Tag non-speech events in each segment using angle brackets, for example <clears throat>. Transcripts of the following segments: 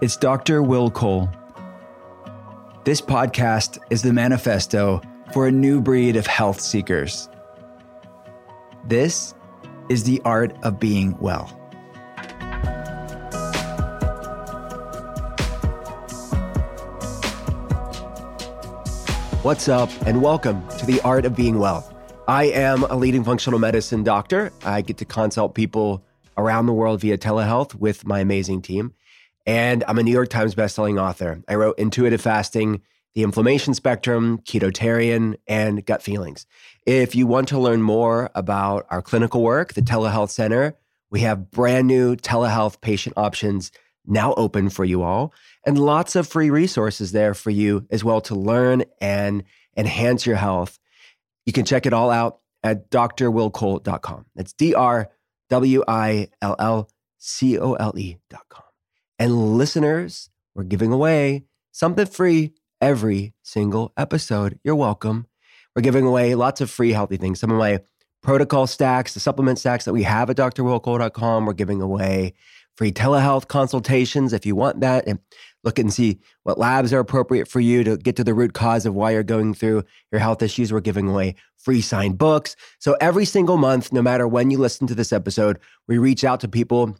it's Dr. Will Cole. This podcast is the manifesto for a new breed of health seekers. This is the art of being well. What's up, and welcome to the art of being well. I am a leading functional medicine doctor. I get to consult people around the world via telehealth with my amazing team. And I'm a New York Times bestselling author. I wrote Intuitive Fasting, The Inflammation Spectrum, Ketotarian, and Gut Feelings. If you want to learn more about our clinical work, the Telehealth Center, we have brand new telehealth patient options now open for you all, and lots of free resources there for you as well to learn and enhance your health. You can check it all out at drwillcole.com. That's D R W I L L C O L E.com. And listeners, we're giving away something free every single episode. You're welcome. We're giving away lots of free healthy things. Some of my protocol stacks, the supplement stacks that we have at drwillcole.com. We're giving away free telehealth consultations if you want that and look and see what labs are appropriate for you to get to the root cause of why you're going through your health issues. We're giving away free signed books. So every single month, no matter when you listen to this episode, we reach out to people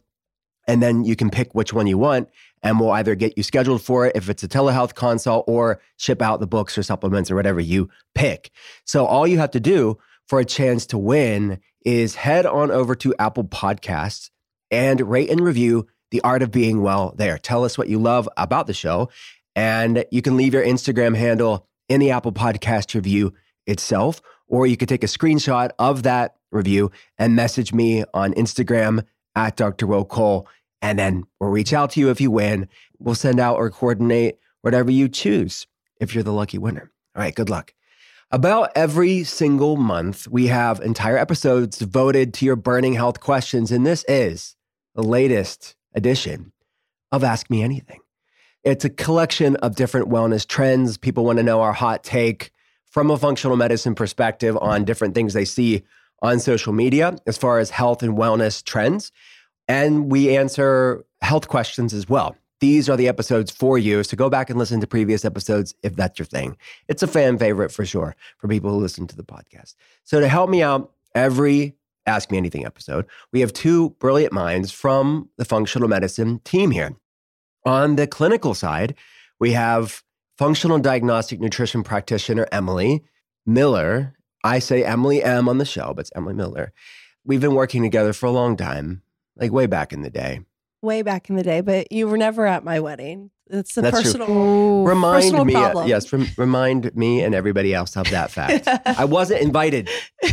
and then you can pick which one you want and we'll either get you scheduled for it if it's a telehealth consult or ship out the books or supplements or whatever you pick. So all you have to do for a chance to win is head on over to Apple Podcasts and rate and review The Art of Being Well there. Tell us what you love about the show. And you can leave your Instagram handle in the Apple Podcast review itself, or you could take a screenshot of that review and message me on Instagram at Dr. Will Cole. And then we'll reach out to you if you win. We'll send out or coordinate whatever you choose if you're the lucky winner. All right, good luck. About every single month, we have entire episodes devoted to your burning health questions. And this is the latest edition of Ask Me Anything. It's a collection of different wellness trends. People want to know our hot take from a functional medicine perspective on different things they see on social media as far as health and wellness trends. And we answer health questions as well. These are the episodes for you. So go back and listen to previous episodes if that's your thing. It's a fan favorite for sure for people who listen to the podcast. So to help me out every Ask Me Anything episode, we have two brilliant minds from the functional medicine team here. On the clinical side, we have functional diagnostic nutrition practitioner Emily Miller. I say Emily M on the show, but it's Emily Miller. We've been working together for a long time, like way back in the day. Way back in the day, but you were never at my wedding. It's a That's true. personal, Remind personal me, uh, problem. yes, rem- remind me and everybody else of that <laughs> fact. I wasn't invited. <laughs>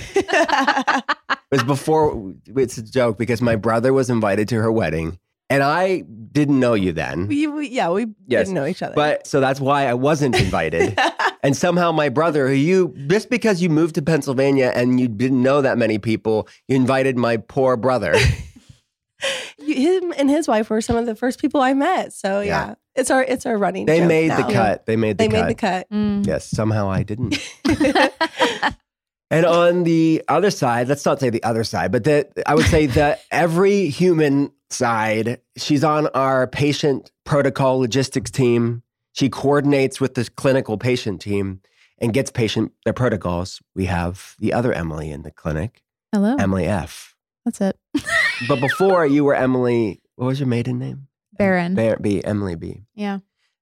It was before. It's a joke because my brother was invited to her wedding, and I didn't know you then. we, we, yeah, we Yes, didn't know each other. But so that's why I wasn't invited. <laughs> and somehow my brother, who you just because you moved to Pennsylvania and you didn't know that many people, you invited my poor brother. You- him and his wife were some of the first people I met. So yeah, Yeah. it's our it's our running. They joke made the cut. They made the They cut. made the cut. Mm. Yes, somehow I didn't. <laughs> <laughs> And on the other side, let's not say the other side, but that I would say that <laughs> every human side, she's on our patient protocol logistics team. She coordinates with the clinical patient team and gets patient their protocols. We have the other Emily in the clinic, Hello. Emily F. That's it. But before you were Emily, what was your maiden name? Baron. Bar- B. Emily B. Yeah.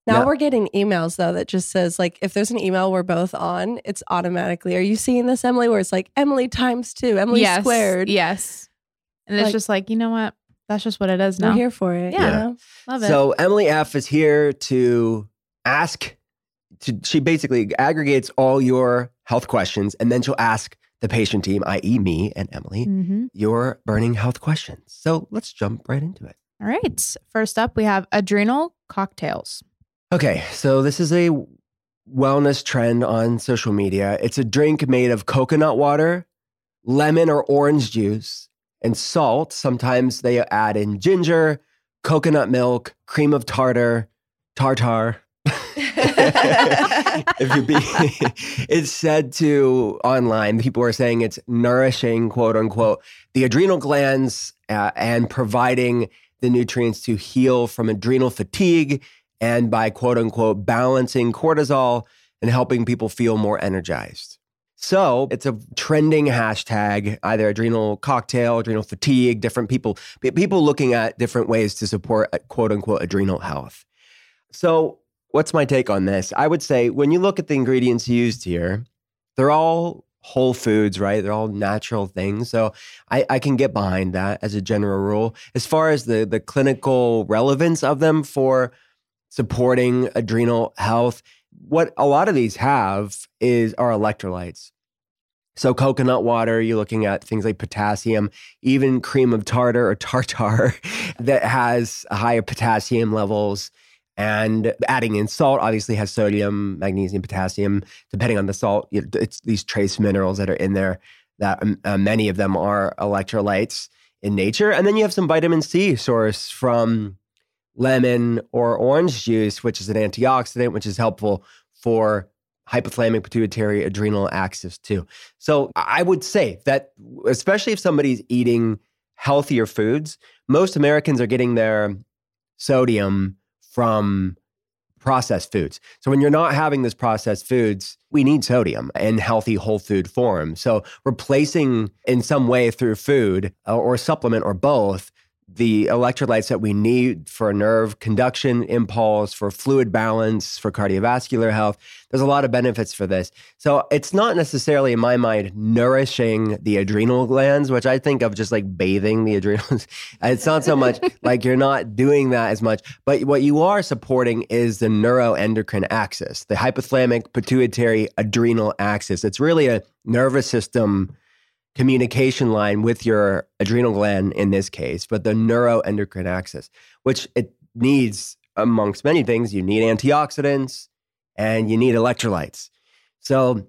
Now No. we're getting emails though that just says like if there's an email we're both on, it's automatically. Are you seeing this, Emily? Where it's like Emily times two, Emily yes. squared. Yes. And it's just like, you know what? That's just what it is We're now. here for it. Yeah. you know? Love it. So Emily F is here to ask. To, she basically aggregates all your health questions, and then she'll ask the patient team, i.e., me and Emily, hmm your burning health questions. So let's jump right into it. All right. First up, we have adrenal cocktails. Okay, so this is a wellness trend on social media. It's a drink made of coconut water, lemon or orange juice, and salt. Sometimes they add in ginger, coconut milk, cream of tartar, tartar. If you be, <laughs> it's said to online, people are saying it's nourishing, quote unquote, the adrenal glands uh, and providing the nutrients to heal from adrenal fatigue and by quote unquote balancing cortisol and helping people feel more energized. So it's a trending hashtag, either adrenal cocktail, adrenal fatigue, different people, people looking at different ways to support uh, quote unquote adrenal health. So, what's my take on this? I would say when you look at the ingredients used here, they're all whole foods, right? They're all natural things. So, I, I can get behind that as a general rule. As far as the, the clinical relevance of them for supporting adrenal health, what a lot of these have is are electrolytes. So coconut water, you're looking at things like potassium, even cream of tartar or <laughs> tartar that has higher potassium levels. And adding in salt obviously has sodium, magnesium, potassium, depending on the salt. It's these trace minerals that are in there that um, uh, many of them are electrolytes in nature. And then you have some vitamin C source from lemon or orange juice, which is an antioxidant, which is helpful for hypothalamic pituitary adrenal axis too. So I would say that especially if somebody's eating healthier foods, most Americans are getting their sodium from processed foods. So when you're not having this processed foods, we need sodium in healthy whole food form. So replacing in some way through food uh, or supplement or both the electrolytes that we need for nerve conduction, impulse, for fluid balance, for cardiovascular health. There's a lot of benefits for this. So it's not necessarily, in my mind, nourishing the adrenal glands, which I think of just like bathing the adrenals. <laughs> it's not so much like you're not doing that as much, but what you are supporting is the neuroendocrine axis, the hypothalamic pituitary adrenal axis. It's really a nervous system communication line with your adrenal gland in this case, but the neuroendocrine axis, which it needs amongst many things. You need antioxidants and you need electrolytes. So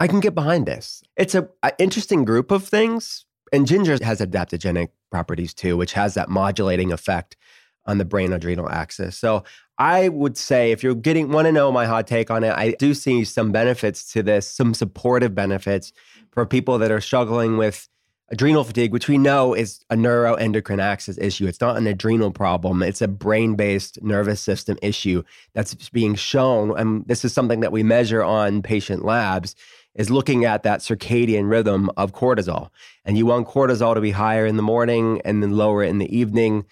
I can get behind this. It's a, interesting group of things. And ginger has adaptogenic properties too, which has that modulating effect on the brain adrenal axis. So I would say if you're getting want to know my hot take on it, I do see some benefits to this, some supportive benefits for people that are struggling with adrenal fatigue, which we know is a neuroendocrine axis issue. It's not an adrenal problem. It's a brain-based nervous system issue that's being shown. And this is something that we measure on patient labs is looking at that circadian rhythm of cortisol. And you want cortisol to be higher in the morning and then lower in the evening.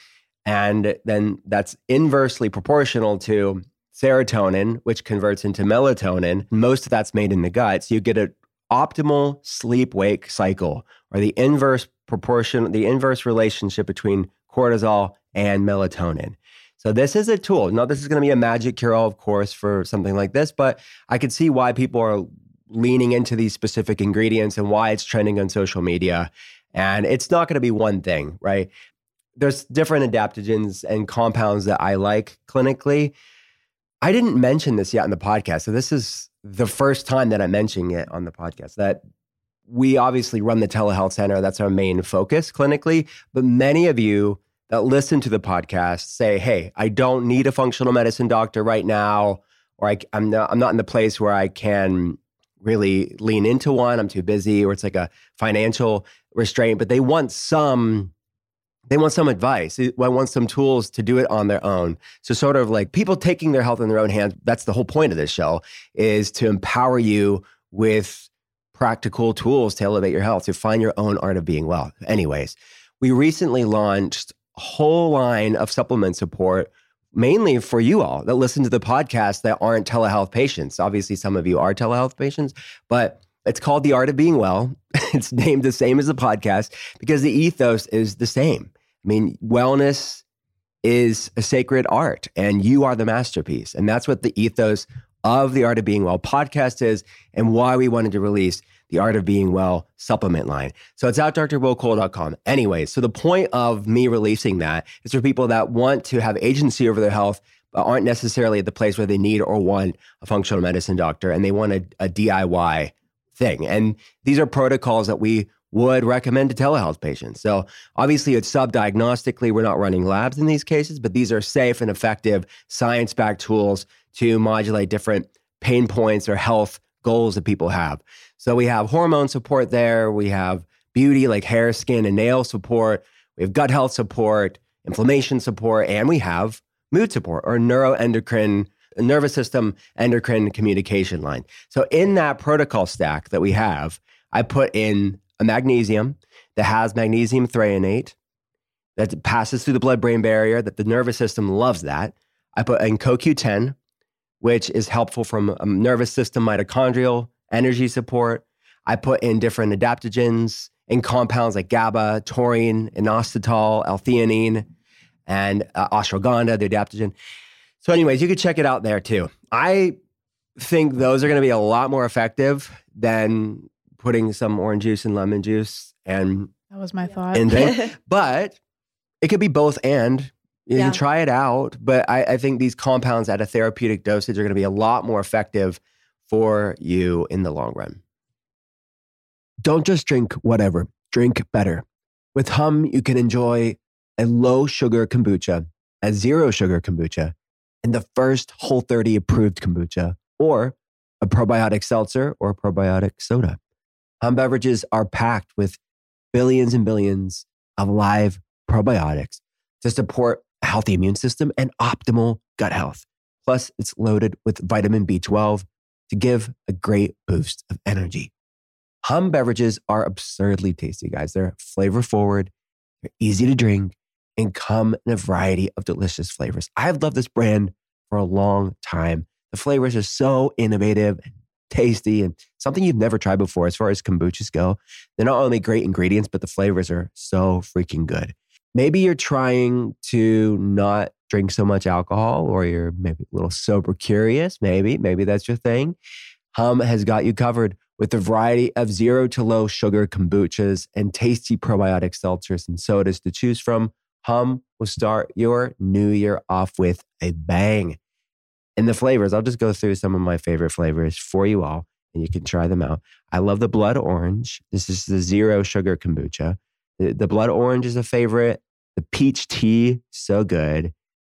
And then that's inversely proportional to serotonin, which converts into melatonin. Most of that's made in the gut. So you get an optimal sleep wake cycle or the inverse proportion, the inverse relationship between cortisol and melatonin. So this is a tool. Now, this is going to be a magic cure all, of course, for something like this, but I could see why people are leaning into these specific ingredients and why it's trending on social media. And it's not going to be one thing, right? There's different adaptogens and compounds that I like clinically. I didn't mention this yet in the podcast. So this is the first time that I'm mentioning it on the podcast that we obviously run the telehealth center. That's our main focus clinically. But many of you that listen to the podcast say, hey, I don't need a functional medicine doctor right now, or I, am not, I'm not in the place where I can really lean into one. I'm too busy, or it's like a financial restraint, but they want some they want some advice. They want some tools to do it on their own. So sort of like people taking their health in their own hands. That's the whole point of this show is to empower you with practical tools to elevate your health, to find your own art of being well. Anyways, we recently launched a whole line of supplement support mainly for you all that listen to the podcast that aren't telehealth patients. Obviously, some of you are telehealth patients, but it's called The Art of Being Well. <laughs> it's named the same as the podcast because the ethos is the same. I mean, wellness is a sacred art and you are the masterpiece. And that's what the ethos of the Art of Being Well podcast is and why we wanted to release the Art of Being Well supplement line. So it's at drwillcole.com. Anyway, so the point of me releasing that is for people that want to have agency over their health, but aren't necessarily at the place where they need or want a functional medicine doctor and they want a, a DIY thing. And these are protocols that we would recommend to telehealth patients. So obviously it's sub-diagnostically, we're not running labs in these cases, but these are safe and effective science-backed tools to modulate different pain points or health goals that people have. So we have hormone support there. We have beauty like hair, skin, and nail support. We have gut health support, inflammation support, and we have mood support or neuroendocrine nervous system endocrine communication line. So in that protocol stack that we have, I put in a magnesium that has magnesium threonate that passes through the blood brain barrier that the nervous system loves that. I put in CoQ10 which is helpful from a nervous system mitochondrial energy support. I put in different adaptogens in compounds like GABA, taurine, inositol, L-theanine, and uh, ashwagandha, the adaptogen. So, anyways, you could check it out there too. I think those are going to be a lot more effective than putting some orange juice and lemon juice and That was my thought. and then, <laughs> but it could be both and you Yeah. can try it out, but I, I think these compounds at a therapeutic dosage are going to be a lot more effective for you in the long run. Don't just drink whatever, drink better. With Humm, you can enjoy a low sugar kombucha, a zero sugar kombucha, and the first Whole 30 approved kombucha, or a probiotic seltzer or probiotic soda. Humm beverages are packed with billions and billions of live probiotics to support a healthy immune system and optimal gut health. Plus, it's loaded with vitamin B12 to give a great boost of energy. Humm beverages are absurdly tasty, guys. They're flavor forward, they're easy to drink, and come in a variety of delicious flavors. I've loved this brand for a long time. The flavors are so innovative and tasty and something you've never tried before as far as kombuchas go. They're not only great ingredients, but the flavors are so freaking good. Maybe you're trying to not drink so much alcohol or you're maybe a little sober curious. Maybe, maybe that's your thing. Humm has got you covered with a variety of zero to low sugar kombuchas and tasty probiotic seltzers and sodas to choose from. Humm will start your new year off with a bang. And the flavors, I'll just go through some of my favorite flavors for you all, and you can try them out. I love the blood orange. This is the zero sugar kombucha. The, the blood orange is a favorite. The peach tea, so good.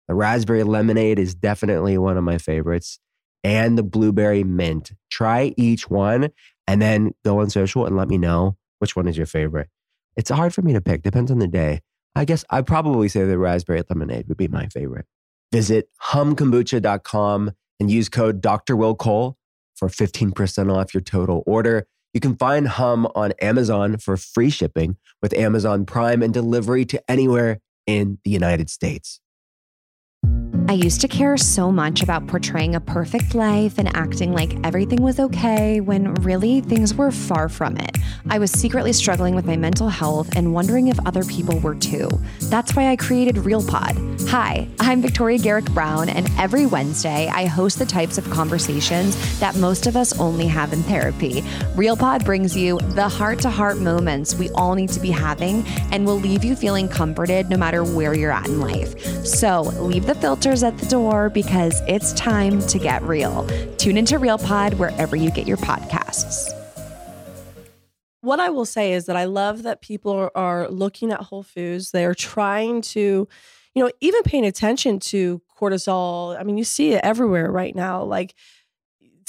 The raspberry lemonade is definitely one of my favorites. And the blueberry mint. Try each one and then go on social and let me know which one is your favorite. It's hard for me to pick, depends on the day. I guess I'd probably say the raspberry lemonade would be my favorite. Visit hummkombucha.com and use code Dr. Will Cole for 15% off your total order. You can find Humm on Amazon for free shipping with Amazon Prime and delivery to anywhere in the United States. I used to care so much about portraying a perfect life and acting like everything was okay when really things were far from it. I was secretly struggling with my mental health and wondering if other people were too. That's why I created RealPod. Hi, I'm Victoria Garrick Brown, and every Wednesday I host the types of conversations that most of us only have in therapy. RealPod brings you the heart to heart moments we all need to be having and will leave you feeling comforted no matter where you're at in life. So leave the filters at the door because it's time to get real. Tune into RealPod wherever you get your podcasts. What I will say is that I love that people are looking at Whole Foods. They are trying to, you know, even paying attention to cortisol. I mean, you see it everywhere right now. Like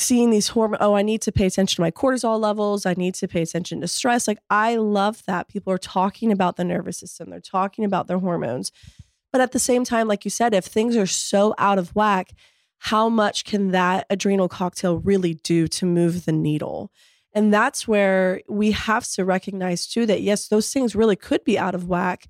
seeing these hormones, oh, I need to pay attention to my cortisol levels. I need to pay attention to stress. Like, I love that people are talking about the nervous system, they're talking about their hormones. But at the same time, like you said, if things are so out of whack, how much can that adrenal cocktail really do to move the needle? And that's where we have to recognize too that yes, those things really could be out of whack.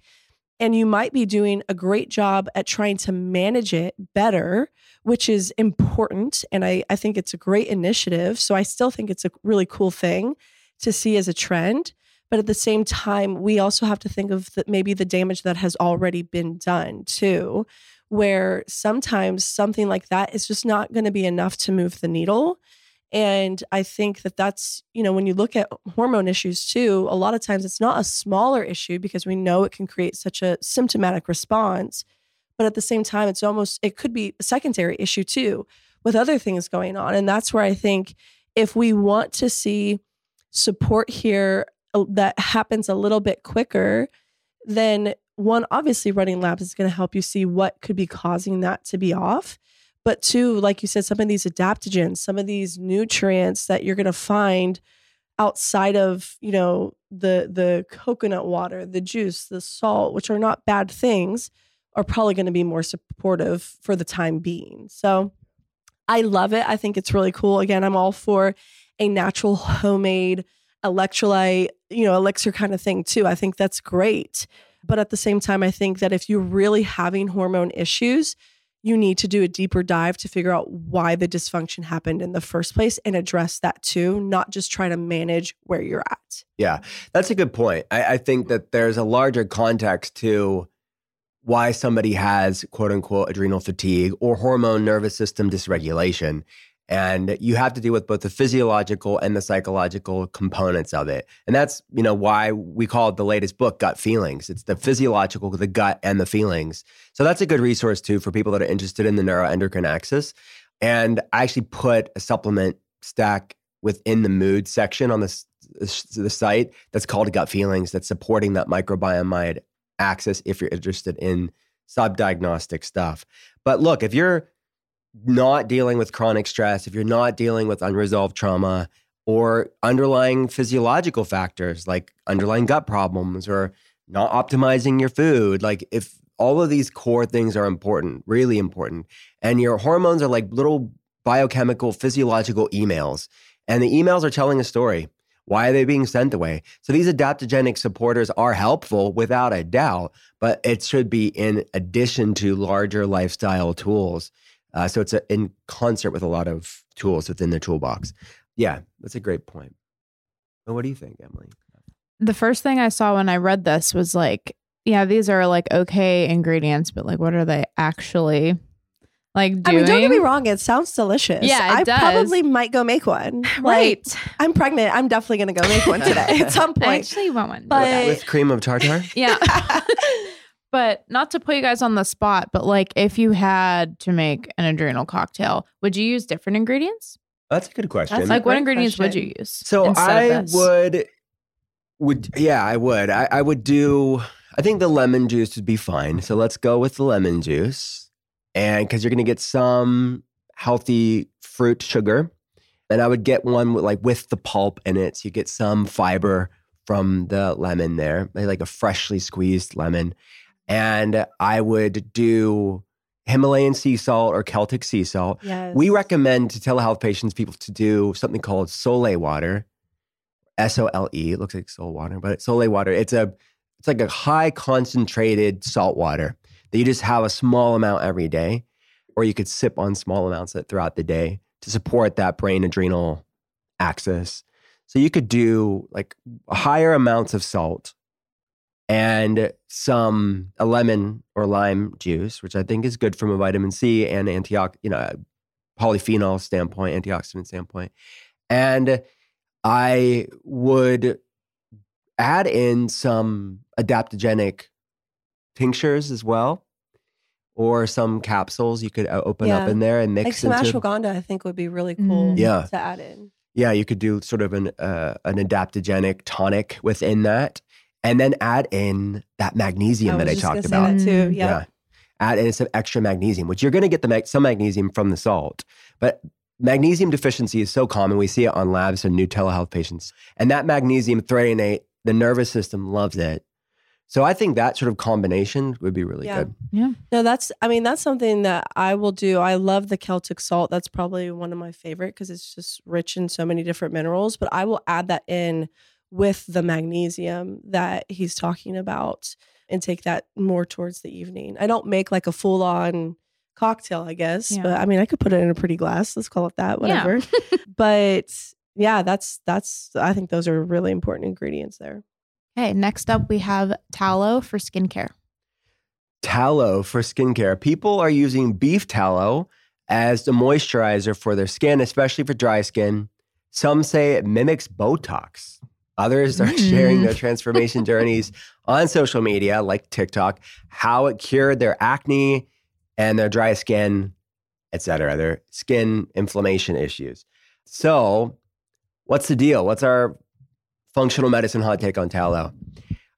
And you might be doing a great job at trying to manage it better, which is important. And I, I think it's a great initiative. So I still think it's a really cool thing to see as a trend. But at the same time, we also have to think of the, maybe the damage that has already been done too, where sometimes something like that is just not going to be enough to move the needle. And I think that that's, you know, when you look at hormone issues too, a lot of times it's not a smaller issue because we know it can create such a symptomatic response. But at the same time, it's almost, it could be a secondary issue too with other things going on. And that's where I think if we want to see support here that happens a little bit quicker, then one, obviously running labs is going to help you see what could be causing that to be off. But two, like you said, some of these adaptogens, some of these nutrients that you're going to find outside of, you know, the the coconut water, the juice, the salt, which are not bad things, are probably going to be more supportive for the time being. So I love it. I think it's really cool. Again, I'm all for a natural homemade electrolyte, you know, elixir kind of thing too. I think that's great. But at the same time, I think that if you're really having hormone issues, you need to do a deeper dive to figure out why the dysfunction happened in the first place and address that too, not just try to manage where you're at. Yeah, that's a good point. I, I think that there's a larger context to why somebody has quote unquote adrenal fatigue or hormone nervous system dysregulation. And you have to deal with both the physiological and the psychological components of it. And that's, you know, why we call it the latest book, Gut Feelings. It's the physiological, the gut, and the feelings. So that's a good resource too for people that are interested in the neuroendocrine axis. And I actually put a supplement stack within the mood section on the, the site that's called Gut Feelings that's supporting that microbiome axis if you're interested in sub-diagnostic stuff. But look, if you're not dealing with chronic stress, if you're not dealing with unresolved trauma or underlying physiological factors like underlying gut problems or not optimizing your food, like if all of these core things are important, really important, and your hormones are like little biochemical, physiological emails, and the emails are telling a story. Why are they being sent away? So these adaptogenic supporters are helpful without a doubt, but it should be in addition to larger lifestyle tools uh, so it's a, in concert with a lot of tools within the toolbox. Yeah, that's a great point. Well, what do you think, Emily? The first thing I saw when I read this was like, yeah, these are like okay ingredients, but like, what are they actually like doing? I mean, don't get me wrong; it sounds delicious. Yeah, it I does. probably might go make one. <laughs> Right. Like, I'm pregnant. I'm definitely gonna go make one today <laughs> at some I point. actually want one. But- with cream of tartar? yeah. <laughs> but not to put you guys on the spot, but like if you had to make an adrenal cocktail, would you use different ingredients? That's a good question. That's like what great ingredients would you use? so I would would yeah, I would. I, I would do I think the lemon juice would be fine. So let's go with the lemon juice. And because you're gonna get some healthy fruit sugar. And I would get one with like with the pulp in it. So you get some fiber from the lemon there, like a freshly squeezed lemon. And I would do Himalayan sea salt or Celtic sea salt. Yes. We recommend to telehealth patients people to do something called Sole water, S O L E. It looks like Soul water, but it's Sole water. It's a it's like a high concentrated salt water that you just have a small amount every day, or you could sip on small amounts of it throughout the day to support that brain adrenal axis. So you could do like higher amounts of salt and some a lemon or lime juice, which I think is good from a vitamin C and antioxidant, you know, polyphenol standpoint, antioxidant standpoint. And I would add in some adaptogenic tinctures as well, or some capsules you could uh, open up in there and like mix some into. ashwagandha, I think would be really cool Mm. Yeah. to add in. Yeah, you could do sort of an uh, an adaptogenic tonic within that, and then add in that magnesium that was I just talked about. say that too. Mm. Yeah. Add in some extra magnesium, which you're going to get the mag- some magnesium from the salt, but magnesium deficiency is so common. We see it on labs and new telehealth patients. And that magnesium threonate, the nervous system loves it. So I think that sort of combination would be really Yeah. good. Yeah. No, that's I mean that's something that I will do. I love the Celtic salt. That's probably one of my favorite because it's just rich in so many different minerals, but I will add that in with the magnesium that he's talking about and take that more towards the evening. I don't make like a full on cocktail, I guess, Yeah. but I mean I could put it in a pretty glass. Let's call it that, Yeah. whatever. <laughs> but yeah, that's that's I think those are really important ingredients there. Okay, next up we have tallow for skincare. Tallow for skincare. People are using beef tallow as the moisturizer for their skin, especially for dry skin. Some say it mimics Botox. Others are mm. sharing their transformation journeys on social media like TikTok, how it cured their acne and their dry skin, etc., their skin inflammation issues. So, what's the deal? What's our functional medicine hot take on tallow?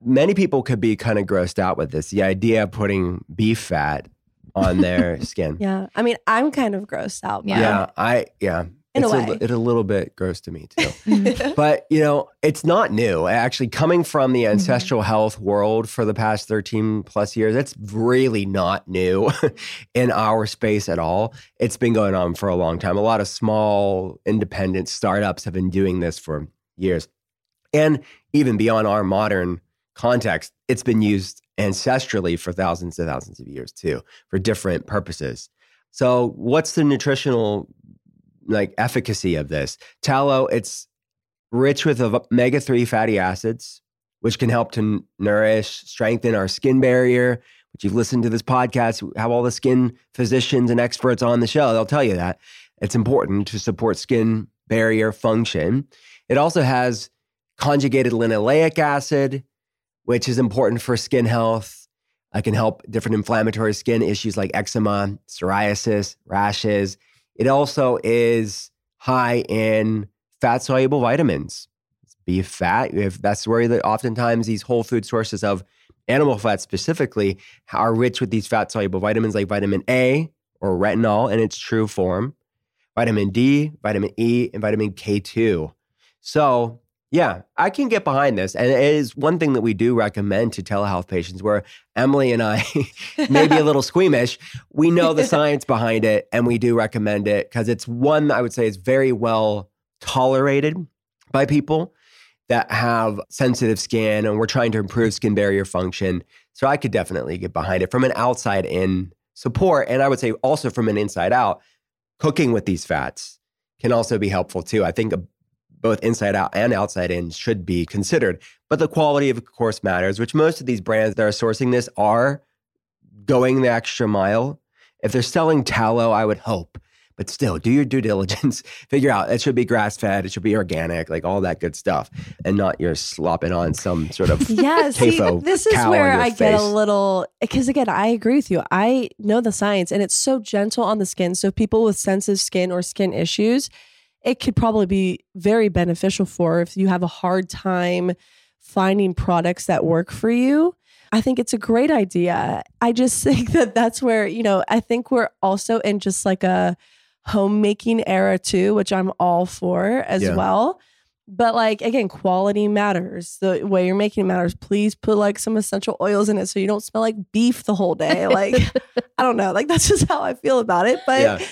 Many people could be kind of grossed out with this. The idea of putting beef fat on their <laughs> skin. Yeah. I mean, I'm kind of grossed out. Yeah. Yeah, I yeah. In a it's li- it's a little bit gross to me too. <laughs> but you know, it's not new. Actually, coming from Mm-hmm. the ancestral health world for the past 13 plus years, it's really not new <laughs> in our space at all. It's been going on for a long time. A lot of small independent startups have been doing this for years. And even beyond our modern context, it's been used ancestrally for thousands and thousands of years too, for different purposes. So, what's the nutritional like efficacy of this? Tallow, it's rich with omega 3 fatty acids, which can help to nourish, strengthen our skin barrier. Which you've listened to this podcast, we have all the skin physicians and experts on the show. They'll tell you that it's important to support skin barrier function. It also has conjugated linoleic acid, which is important for skin health. It can help different inflammatory skin issues like eczema, psoriasis, rashes. It also is high in fat soluble vitamins. Beef fat, if that's where the, oftentimes these whole food sources of animal fat specifically are rich with these fat soluble vitamins like vitamin A or retinol in its true form, vitamin D, vitamin E, and vitamin K2. So, yeah, I can get behind this. And it is one thing that we do recommend to telehealth patients where Emily and I <laughs> may be a little <laughs> squeamish. We know the <laughs> science behind it and we do recommend it because it's one I would say is very well tolerated by people that have sensitive skin and we're trying to improve skin barrier function. So I could definitely get behind it from an outside in support. And I would say also from an inside out, cooking with these fats can also be helpful too. I think both inside out and outside in should be considered. But the quality, of course, matters, which most of these brands that are sourcing this are going the extra mile. If they're selling tallow, I would hope. But still, do your due diligence. <laughs> Figure out it should be grass fed, it should be organic, like all that good stuff, and not you're slopping on some sort of <laughs> Yeah, see, this is where I get a little because again, I agree with you. I know the science, and it's so gentle on the skin. So people with sensitive skin or skin issues, it could probably be very beneficial for if you have a hard time finding products that work for you. I think it's a great idea. I just <laughs> think that that's where, you know, I think we're also in just like a homemaking era too, which I'm all for as Yeah. well. But like again, quality matters. The way you're making it matters. Please put like some essential oils in it so you don't smell like beef the whole day. Like <laughs> I don't know. Like that's just how I feel about it. But Yeah.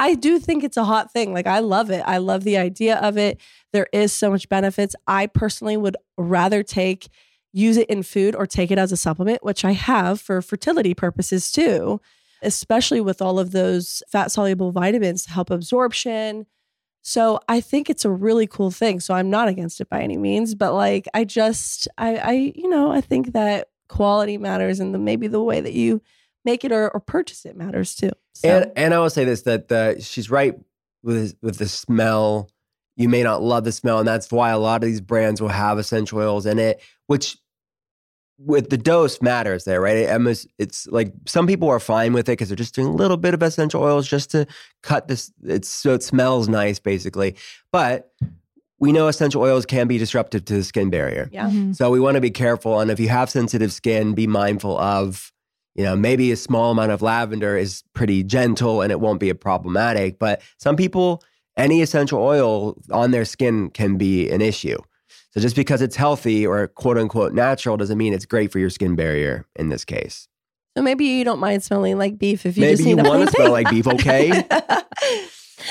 I do think it's a hot thing. Like I love it. I love the idea of it. There is so much benefits. I personally would rather take use it in food or take it as a supplement, which I have for fertility purposes too, especially with all of those fat soluble vitamins to help absorption. So I think it's a really cool thing. So I'm not against it by any means, but like I just I I you know, I think that quality matters and the maybe the way that you make it or, or purchase it matters too. So And and I will say this that the, she's right with with the smell. You may not love the smell, and that's why a lot of these brands will have essential oils in it, which with the dose matters there, right? It, it's like some people are fine with it because they're just doing a little bit of essential oils just to cut this. It's so it smells nice, basically. But we know essential oils can be disruptive to the skin barrier. yeah. Mhm. So we want to be careful. And if you have sensitive skin, be mindful of, you know, maybe a small amount of lavender is pretty gentle and it won't be a problematic. But some people any essential oil on their skin can be an issue. So just because it's healthy or quote unquote natural doesn't mean it's great for your skin barrier in this case. So maybe you don't mind smelling like beef if you Maybe just you wanna smell like beef, okay? <laughs>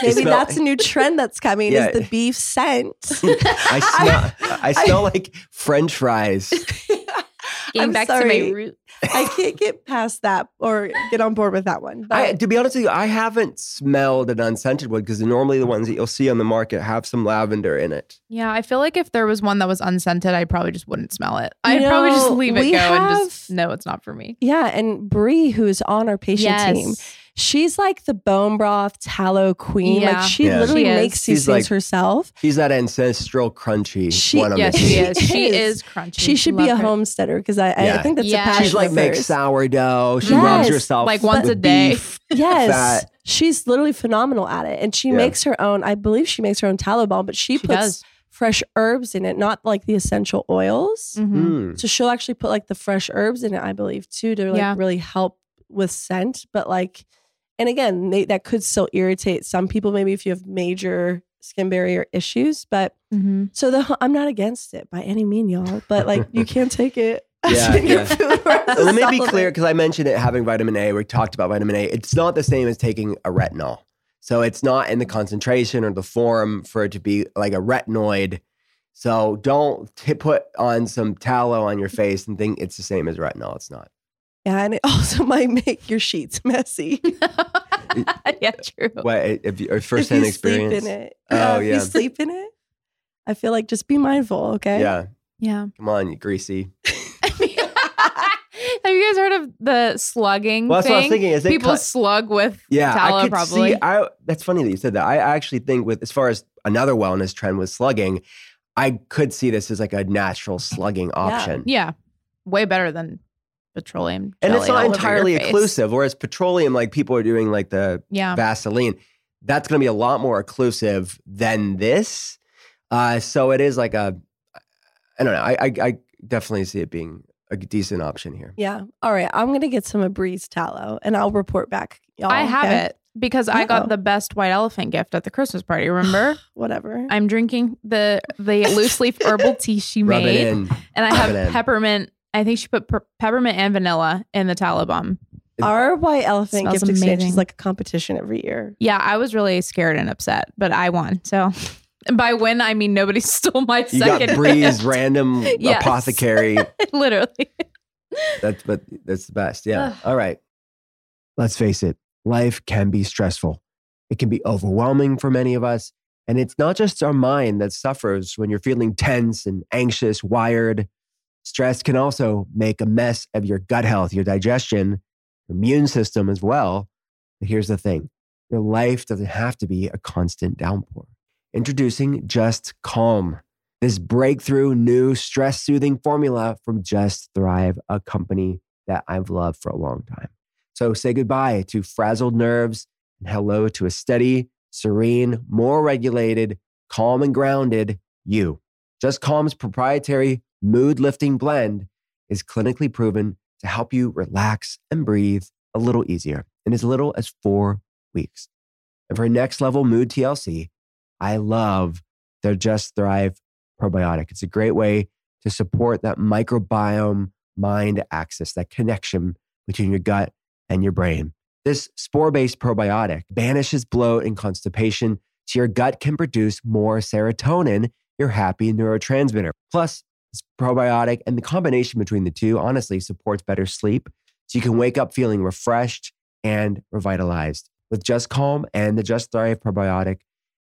Maybe smell- that's a new trend that's coming Yeah. is the beef scent. <laughs> I <laughs> smell I smell like French fries. I'm back sorry. to my root. I can't get past that or get on board with that one. But I, to be honest with you, I haven't smelled an unscented one because normally the ones that you'll see on the market have some lavender in it. Yeah, I feel like if there was one that was unscented, I probably just wouldn't smell it. You I'd probably just leave it we go and just have- no, it's not for me. yeah, and Brie, who's on our patient team, she's like the bone broth tallow queen. Yeah. Like she Yeah. literally She makes these She's things like- herself. She's that ancestral crunchy She- one. I'm Yes, she is. She is. is crunchy. She should be a her. homesteader because I, I think that's Yeah. a passion She's like of makes sourdough. She Yes. rubs herself Like once with a day. beef <laughs> Yes. fat. She's literally phenomenal at it. And she Yeah. makes her own, I believe she makes her own tallow balm, but she, She puts does. fresh herbs in it, not like the essential oils. Mhm. Mm. So she'll actually put like the fresh herbs in it, I believe, too, to like Yeah. really help with scent. But like, and again, they, that could still irritate some people, maybe if you have major skin barrier issues. But Mhm. so the <laughs> I'm not against it by any mean, y'all. But like, you <laughs> can't take it. <laughs> Yeah, yeah. food or as a Let me be clear because I mentioned it having vitamin A. We talked about vitamin A. It's not the same as taking a retinol. So it's not in the concentration or the form for it to be like a retinoid. So don't t- put on some tallow on your face and think it's the same as retinol. It's not. Yeah, and it <laughs> also might make your sheets <laughs> messy. <laughs> yeah, true. What eh, if you, or if first you hand sleep experience? in it. Oh, Yeah, if yeah. you sleep in it, I feel like just be mindful, okay? Yeah, Yeah. come on, you greasy. Have you guys heard of the slugging Well, that's thing? what I was thinking. Is it People cut- slug with Yeah, tallow, I could probably. see. I that's funny that you said that. I actually think with as far as another wellness trend with slugging, I could see this as like a natural slugging option. yeah, way better than petroleum. And it's not all entirely face. occlusive. Whereas petroleum, like people are doing like the Yeah. Vaseline, that's going to be a lot more occlusive than this. Uh, so it is like a, I don't know. I, I, I definitely see it being a decent option here. Yeah. All right. I'm gonna get some of Bree's tallow and I'll report back. Y'all, I have okay? it because I Uh-oh. got the best white elephant gift at the Christmas party. Remember? <sighs> Whatever. I'm drinking the the loose leaf herbal tea she Rub made, it in. and I Rub it have in. peppermint. I think she put per- peppermint and vanilla in the tallow balm. Our white elephant Smells gift exchange amazing. is like a competition every year. Yeah, I was really scared and upset, but I won. So, and <laughs> by win, I mean nobody <laughs> stole my You second. got Bree's gift. random <laughs> Yes. apothecary. Literally. That's but that's the best. Yeah. All right. Let's face it, life can be stressful. It can be overwhelming for many of us. And it's not just our mind that suffers when you're feeling tense and anxious, wired. Stress can also make a mess of your gut health, your digestion, your immune system as well. But here's the thing your life doesn't have to be a constant downpour. Introducing Just Calm this breakthrough new stress soothing formula from Just Thrive, a company that I've loved for a long time. So say goodbye to frazzled nerves and hello to a steady, serene, more regulated, calm and grounded you. Just Calm's proprietary mood lifting blend is clinically proven to help you relax and breathe a little easier in as little as four weeks. And for next level mood TLC, I love their Just Thrive probiotic. It's a great way to support that microbiome mind axis, that connection between your gut and your brain. This spore based probiotic banishes bloat and constipation so your gut can produce more serotonin, your happy neurotransmitter. Plus, this probiotic and the combination between the two honestly supports better sleep so you can wake up feeling refreshed and revitalized. With Just Calm and the Just Thrive probiotic,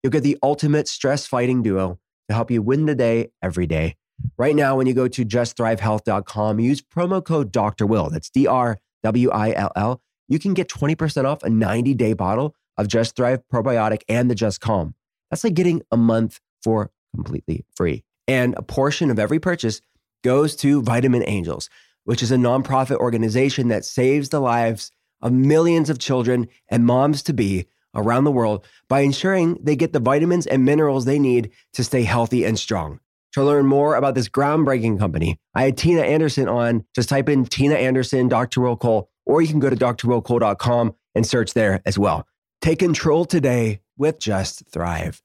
you'll get the ultimate stress fighting duo to help you win the day every day. Right now, when you go to justthrivehealth.com, use promo code Dr. Will. That's D R W I L L. You can get 20% off a 90 day bottle of Just Thrive probiotic and the Just Calm. That's like getting a month for completely free. And a portion of every purchase goes to Vitamin Angels, which is a nonprofit organization that saves the lives of millions of children and moms to be around the world by ensuring they get the vitamins and minerals they need to stay healthy and strong. To learn more about this groundbreaking company, I had Tina Anderson on. Just type in Tina Anderson, Dr. Will Cole, or you can go to drwillcole.com and search there as well. Take control today with Just Thrive.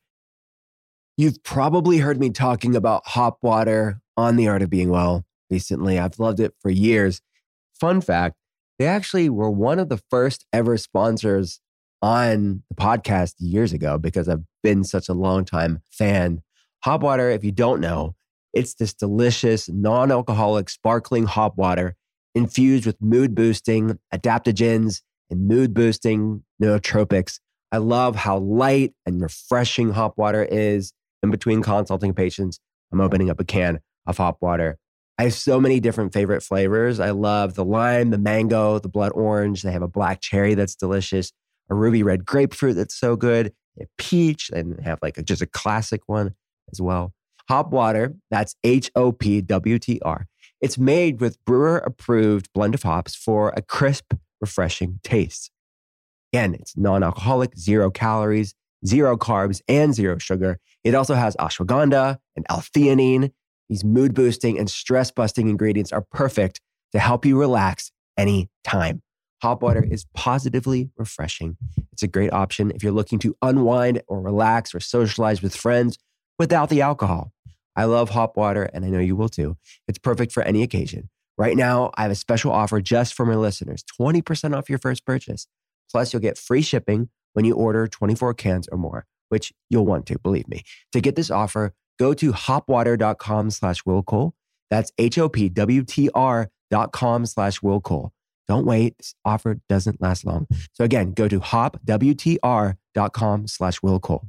You've probably heard me talking about hop water on the art of being well recently. I've loved it for years. Fun fact they actually were one of the first ever sponsors on the podcast years ago because I've been such a long time fan. Hop water, if you don't know, it's this delicious, non alcoholic, sparkling hop water infused with mood boosting adaptogens and mood boosting nootropics. I love how light and refreshing hop water is. In between consulting patients, I'm opening up a can of hop water. I have so many different favorite flavors. I love the lime, the mango, the blood orange. They have a black cherry that's delicious, a ruby red grapefruit that's so good, a peach, and have like a, just a classic one as well. Hop water, that's H O P W T R. It's made with brewer approved blend of hops for a crisp, refreshing taste. Again, it's non alcoholic, zero calories, zero carbs, and zero sugar. It also has ashwagandha and L theanine. These mood boosting and stress busting ingredients are perfect to help you relax anytime. Hop water is positively refreshing. It's a great option if you're looking to unwind or relax or socialize with friends without the alcohol. I love hop water, and I know you will too. It's perfect for any occasion. Right now, I have a special offer just for my listeners 20% off your first purchase. Plus, you'll get free shipping when you order 24 cans or more, which you'll want to, believe me. To get this offer, go to hopwtr.com slash willcole. That's H-O-P-W-T-R dot com slash willcole. Don't wait. This offer doesn't last long. So again, go to hopwtr.com slash willcole.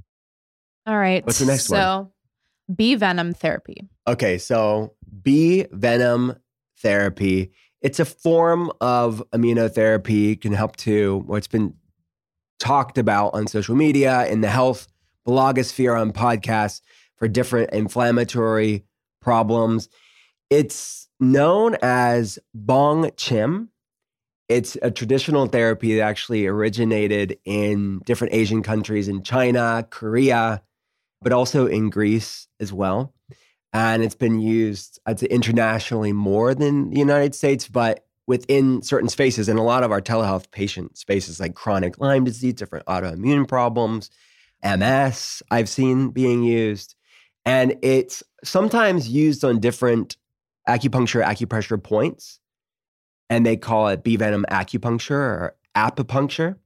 All right. What's the next so, one? So bee venom therapy. Okay, so bee venom therapy. It's a form of immunotherapy, can help to what's been talked about on social media, in the health blogosphere, on podcasts for different inflammatory problems. It's known as Bong Chim. It's a traditional therapy that actually originated in different Asian countries in China, Korea, but also in Greece as well. And it's been used, I'd say, internationally more than the United States, but within certain spaces. And a lot of our telehealth patient spaces, like chronic Lyme disease, different autoimmune problems, MS, I've seen being used. And it's sometimes used on different acupuncture, acupressure points. And they call it bee venom acupuncture or apipuncture.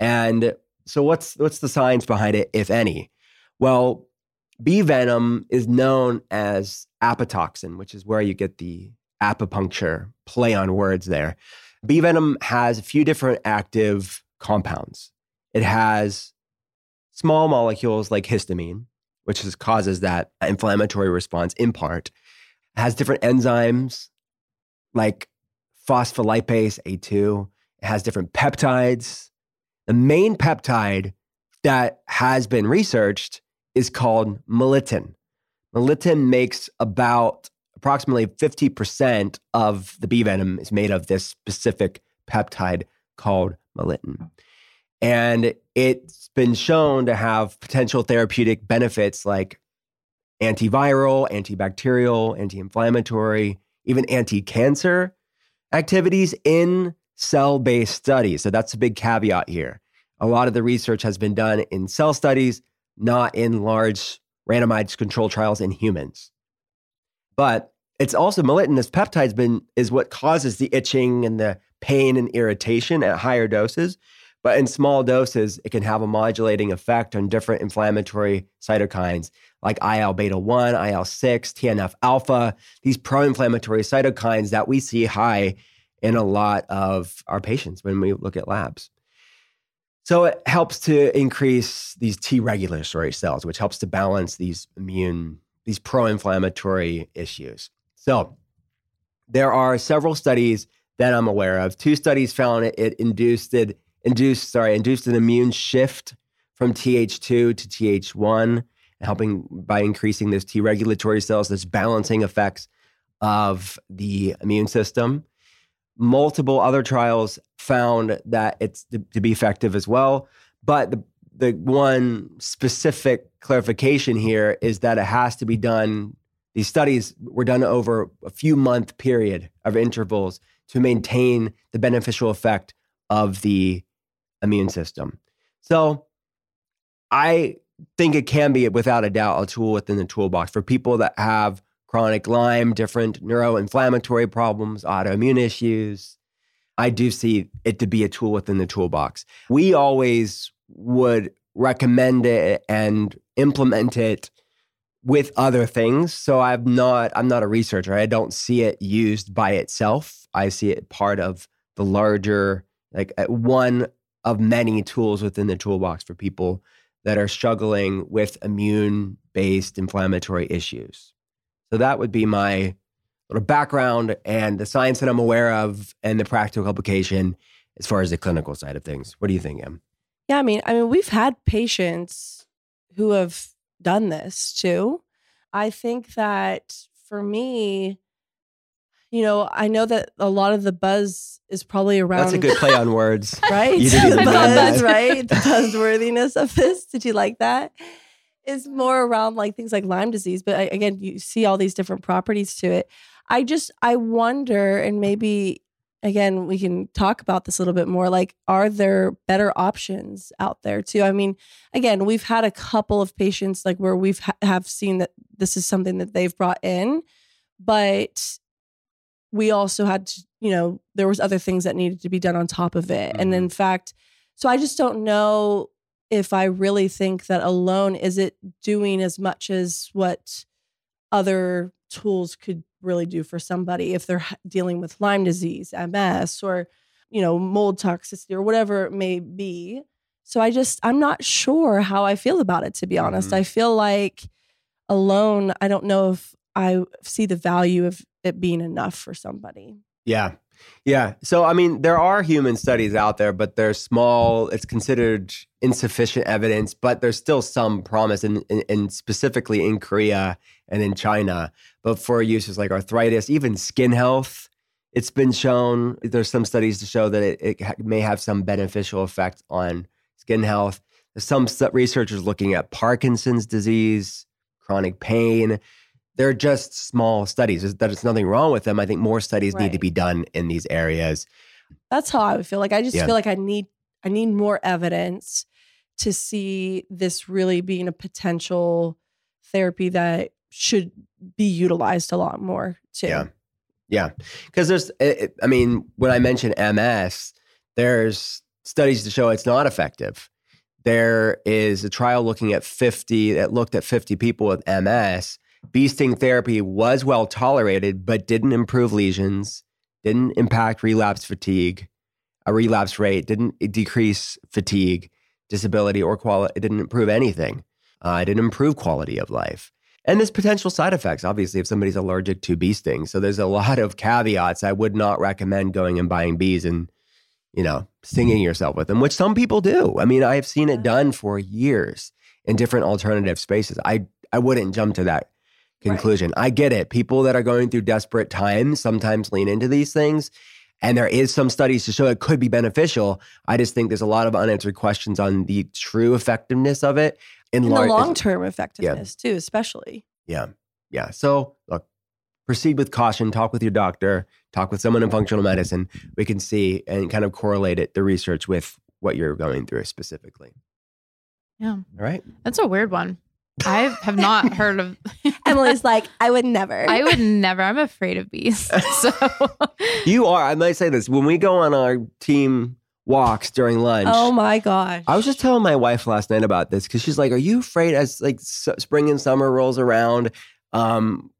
And so what's what's the science behind it, if any? Well, bee venom is known as apitoxin, which is where you get the apipuncture play on words there. Bee venom has a few different active compounds. It has small molecules like histamine, which is, causes that inflammatory response in part. It has different enzymes like phospholipase A2. It has different peptides. The main peptide that has been researched is called melittin. Melittin makes about approximately 50% of the bee venom is made of this specific peptide called melittin. And it's been shown to have potential therapeutic benefits like antiviral, antibacterial, anti inflammatory, even anti cancer activities in cell based studies. So that's a big caveat here. A lot of the research has been done in cell studies, not in large randomized control trials in humans. But it's also this peptide's been is what causes the itching and the pain and irritation at higher doses. But in small doses, it can have a modulating effect on different inflammatory cytokines like IL beta 1, IL 6, TNF alpha, these pro inflammatory cytokines that we see high in a lot of our patients when we look at labs. So it helps to increase these T regulatory cells, which helps to balance these immune, these pro inflammatory issues. So there are several studies that I'm aware of. Two studies found it, it induced it, induced, sorry, induced an immune shift from Th2 to Th1, helping by increasing those T regulatory cells, this balancing effects of the immune system multiple other trials found that it's to, to be effective as well. But the the one specific clarification here is that it has to be done. These studies were done over a few month period of intervals to maintain the beneficial effect of the immune system. So I think it can be without a doubt a tool within the toolbox for people that have chronic Lyme, different neuroinflammatory problems, autoimmune issues. I do see it to be a tool within the toolbox. We always would recommend it and implement it with other things. So I'm not I'm not a researcher. I don't see it used by itself. I see it part of the larger like uh, one of many tools within the toolbox for people that are struggling with immune based inflammatory issues. So that would be my little background and the science that I'm aware of and the practical application as far as the clinical side of things. What do you think, Em? Yeah, I mean, I mean, we've had patients who have done this too. I think that for me, you know, I know that a lot of the buzz is probably around. That's a good play on words. <laughs> right? You didn't the even buzz, right? The buzzworthiness of this. Did you like that? Is more around like things like Lyme disease, but I, again, you see all these different properties to it. I just I wonder, and maybe again we can talk about this a little bit more. Like, are there better options out there too? I mean, again, we've had a couple of patients like where we've ha- have seen that this is something that they've brought in, but we also had to, you know, there was other things that needed to be done on top of it. And mm-hmm. in fact, so I just don't know if I really think that alone is it doing as much as what other tools could really do for somebody if they're dealing with Lyme disease, MS, or you know, mold toxicity or whatever it may be. So I just I'm not sure how I feel about it to be honest. Mhm. I feel like alone I don't know if I see the value of it being enough for somebody. Yeah. Yeah. So, I mean, there are human studies out there, but they're small. It's considered insufficient evidence, but there's still some promise, and in, in, specifically in Korea and in China. But for uses like arthritis, even skin health, it's been shown. There's some studies to show that it, it may have some beneficial effect on skin health. There's some researchers looking at Parkinson's disease, chronic pain they're just small studies. There's- There's nothing wrong with them. I think more studies need to be done in these areas. That's how I would feel. Like I just Yeah. feel like I need I need more evidence to see this really being a potential therapy that should be utilized a lot more too. Yeah. Yeah. Because there's, it- it- I mean, when I mention MS, there's studies to show it's not effective. There is a trial looking at 50 that looked at 50 people with MS. Bee sting therapy was well tolerated, but didn't improve lesions, didn't impact relapse fatigue, a relapse rate, didn't eh, decrease fatigue, disability, or quality. It didn't improve anything. Uh, it didn't improve quality of life. And there's potential side effects, obviously, if somebody's allergic to bee stings. So there's a lot of caveats. I would not recommend going and buying bees and, you know, stinging yourself with them, which some people do. I mean, I have seen it done for years in different alternative spaces. I, I wouldn't jump to that conclusion. I get it. People that are going through desperate times sometimes lean into these things. And there is some studies to show it could be beneficial. I just think there's a lot of unanswered questions on the true effectiveness of it in And the long term effectiveness too, especially. yeah. Yeah. So look, proceed with caution, talk with your doctor, talk with someone in functional medicine. We can see and kind of correlate it, the research with what you're going through specifically. Yeah. All right. That's a weird one. I have not heard of. <laughs> Emily's like, I would never. <laughs> I would never. I'm afraid of bees. <laughs> So You are, I might say this, when we go on our team walks during lunch. Oh my gosh. I was just telling my wife last night about this because she's like, "Are you afraid as like s- spring and summer rolls around, um,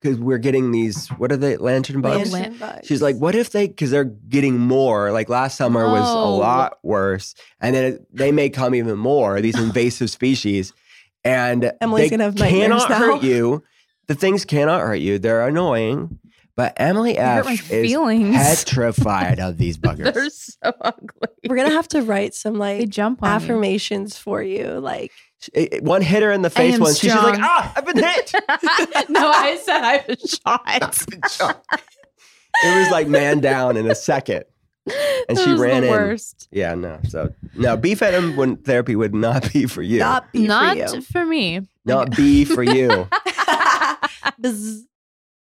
because we're getting these what are they lantern bugs? Lantern bugs. She's like, what if they, because they're getting more, like last summer was a No. lot worse. And then it, they may come even more, these <laughs> invasive species. And Emily's they gonna have nightmares cannot now. hurt you. The things cannot hurt you. They're annoying. But Emily hurt F my is feelings. petrified of these <laughs> buggers. They're so ugly. We're gonna have to write some They like jump on you. affirmations for you. Like It- it- one hit her in the face once. She's like, ah, I've been hit. <laughs> no, I said I was <laughs> shot. it was like man down in a second. And That she ran the in. worst. Yeah, no. So no, beef venom when therapy would not be for you. not be Not for you. for me. not be for you. Bzz.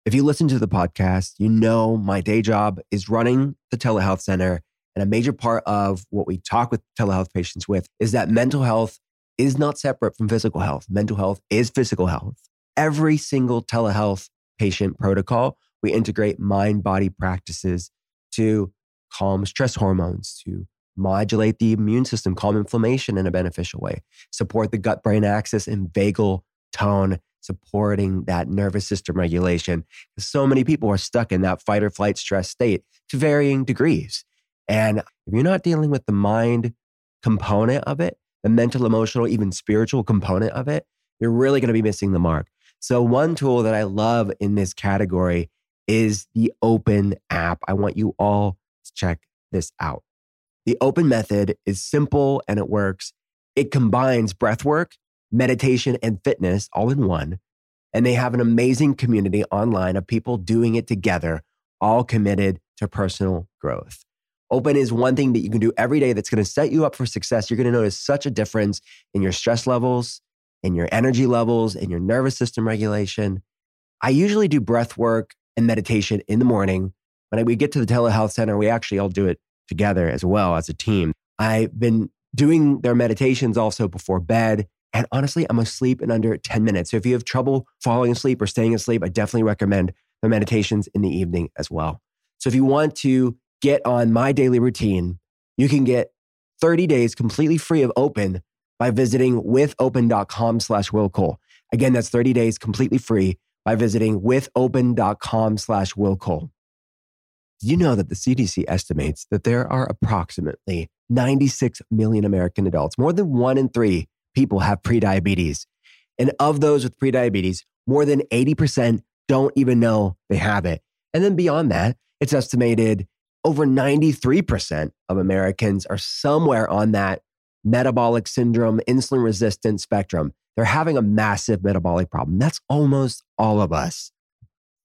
If you listen to the podcast, you know my day job is running the telehealth center And a major part of what we talk with telehealth patients with is that mental health is not separate from physical health. Mental health is physical health. Every single telehealth patient protocol, we integrate mind body practices to calm stress hormones, to modulate the immune system, calm inflammation in a beneficial way, support the gut brain axis and vagal tone, supporting that nervous system regulation. So many people are stuck in that fight or flight stress state to varying degrees. And if you're not dealing with the mind component of it, the mental, emotional, even spiritual component of it, you're really going to be missing the mark. So, one tool that I love in this category is the Open app. I want you all to check this out. The Open method is simple and it works. It combines breath work, meditation, and fitness all in one. And they have an amazing community online of people doing it together, all committed to personal growth. Open is one thing that you can do every day that's going to set you up for success. You're going to notice such a difference in your stress levels, in your energy levels, in your nervous system regulation. I usually do breath work and meditation in the morning. When we get to the telehealth center, we actually all do it together as well as a team. I've been doing their meditations also before bed. And honestly, I'm asleep in under 10 minutes. So if you have trouble falling asleep or staying asleep, I definitely recommend the meditations in the evening as well. So if you want to get on my daily routine, you can get 30 days completely free of open by visiting withopen.com slash Will Cole. Again, that's 30 days completely free by visiting withopen.com slash Will Cole. You know that the CDC estimates that there are approximately 96 million American adults, more than one in three people have prediabetes. And of those with prediabetes, more than 80% don't even know they have it. And then beyond that, it's estimated over 93% of Americans are somewhere on that metabolic syndrome, insulin resistant spectrum. They're having a massive metabolic problem. That's almost all of us.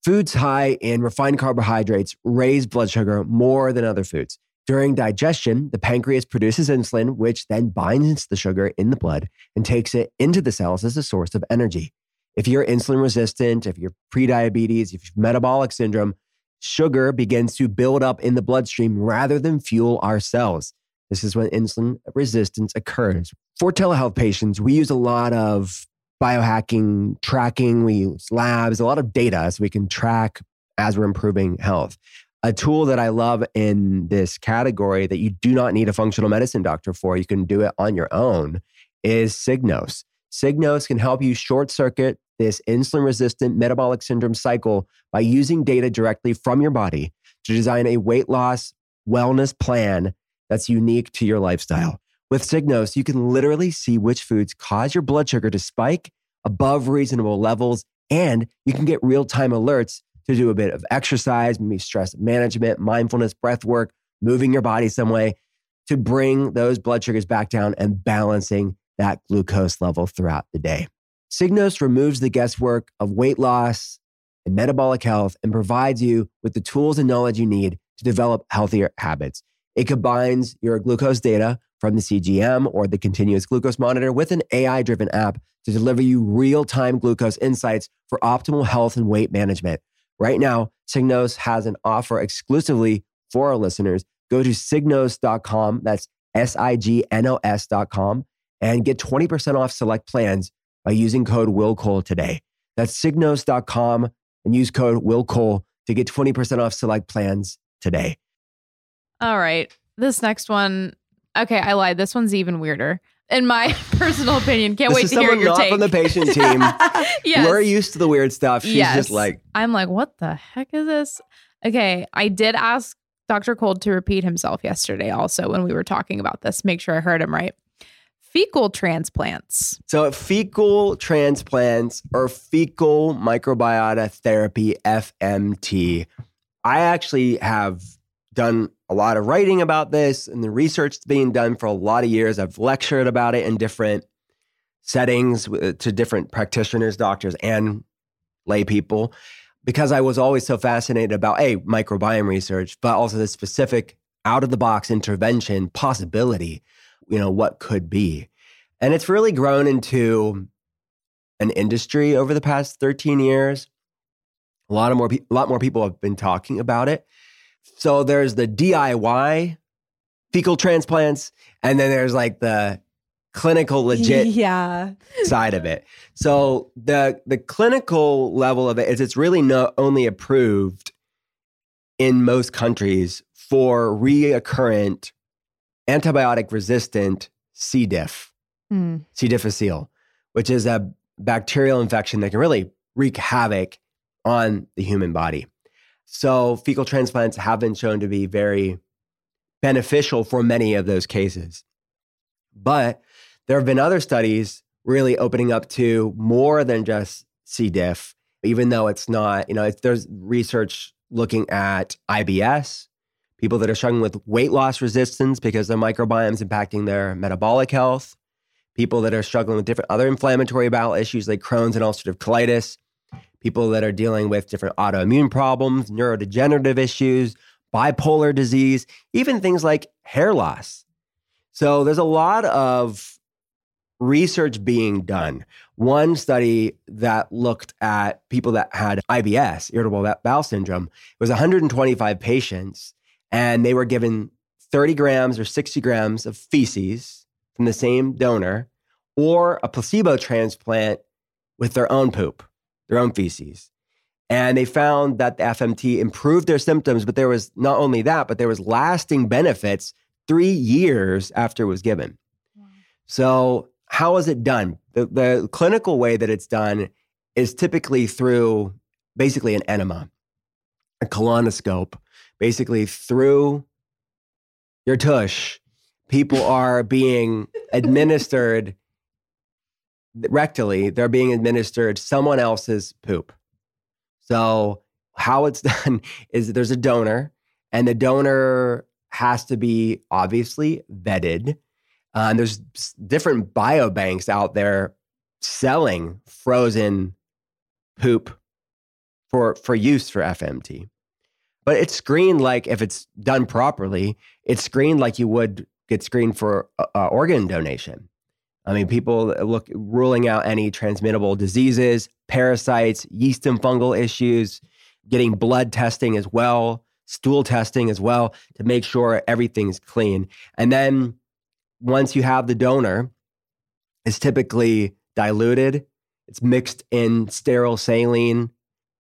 Foods high in refined carbohydrates raise blood sugar more than other foods. During digestion, the pancreas produces insulin, which then binds the sugar in the blood and takes it into the cells as a source of energy. If you're insulin resistant, if you're prediabetes, if you've metabolic syndrome, sugar begins to build up in the bloodstream rather than fuel our cells. This is when insulin resistance occurs. For telehealth patients, we use a lot of biohacking tracking, we use labs, a lot of data so we can track as we're improving health. A tool that I love in this category that you do not need a functional medicine doctor for, you can do it on your own, is Signos. Signos can help you short circuit this insulin resistant metabolic syndrome cycle by using data directly from your body to design a weight loss wellness plan that's unique to your lifestyle. With Signos, you can literally see which foods cause your blood sugar to spike above reasonable levels, and you can get real time alerts to do a bit of exercise, maybe stress management, mindfulness, breath work, moving your body some way to bring those blood sugars back down and balancing that glucose level throughout the day. Signos removes the guesswork of weight loss and metabolic health and provides you with the tools and knowledge you need to develop healthier habits. It combines your glucose data from the CGM or the continuous glucose monitor with an AI driven app to deliver you real time glucose insights for optimal health and weight management. Right now, Signos has an offer exclusively for our listeners. Go to signos.com, that's S I G N O S.com, and get 20% off select plans by using code WillCole today. That's signos.com and use code WillCole to get 20% off select plans today. All right. This next one, okay, I lied. This one's even weirder. In my <laughs> personal opinion, can't this wait to hear someone your not take. from the patient <laughs> team. yes. We're used to the weird stuff. She's yes. just like, I'm like, what the heck is this? Okay, I did ask Dr. Cole to repeat himself yesterday also when we were talking about this. Make sure I heard him right. Fecal transplants. So, fecal transplants or fecal microbiota therapy, FMT. I actually have done a lot of writing about this and the research that's being done for a lot of years. I've lectured about it in different settings uh, to different practitioners, doctors, and lay people because I was always so fascinated about a microbiome research, but also the specific out of the box intervention possibility, you know, what could be. And it's really grown into an industry over the past 13 years. A lot of more, a lot more people have been talking about it. So there's the DIY fecal transplants, and then there's like the clinical legit <laughs> Yeah. side of it. So the the clinical level of it is it's really not only approved in most countries for reoccurrent antibiotic resistant C. diff, Hmm. C. difficile, which is a bacterial infection that can really wreak havoc on the human body. So fecal transplants have been shown to be very beneficial for many of those cases. But there have been other studies really opening up to more than just C. diff, even though it's not, you know, there's research looking at IBS, people that are struggling with weight loss resistance because their microbiome is impacting their metabolic health, people that are struggling with different other inflammatory bowel issues like Crohn's and ulcerative colitis, people that are dealing with different autoimmune problems, neurodegenerative issues, bipolar disease, even things like hair loss. So there's a lot of research being done. One study that looked at people that had IBS, irritable bowel syndrome, it was 125 patients, and they were given 30 grams or 60 grams of feces from the same donor or a placebo transplant with their own poop, their own feces. And they found that the FMT improved their symptoms, but there was not only that, but there was lasting benefits three years after it was given. So, how is it done? The, the clinical way that it's done is typically through basically an enema, a colonoscope, basically through your tush. People are being <laughs> administered rectally, they're being administered someone else's poop. So, how it's <laughs> done is there's a donor, and the donor has to be obviously vetted. Uh, and there's different biobanks out there selling frozen poop for for use for FMT. But it's screened like if it's done properly, it's screened like you would get screened for uh, organ donation. I mean, people look ruling out any transmittable diseases, parasites, yeast and fungal issues, getting blood testing as well, stool testing as well to make sure everything's clean. And then once you have the donor, it's typically diluted, it's mixed in sterile saline.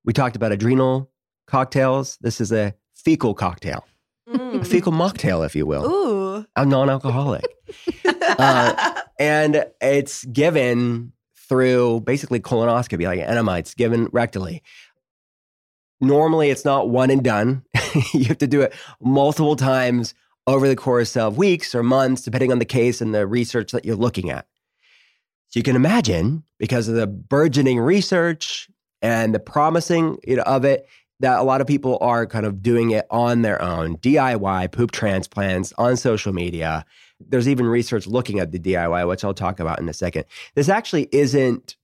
We talked about adrenal cocktails. This is a fecal cocktail, a fecal mocktail, if you will. Ooh. I'm non-alcoholic. <laughs> Uh, and it's given through basically colonoscopy, like enema. It's given rectally. Normally, it's not one and done. <laughs> you have to do it multiple times over the course of weeks or months, depending on the case and the research that you're looking at. So you can imagine, because of the burgeoning research and the promising you know, of it, that a lot of people are kind of doing it on their own, DIY poop transplants on social media. There's even research looking at the DIY, which I'll talk about in a second. This actually isn't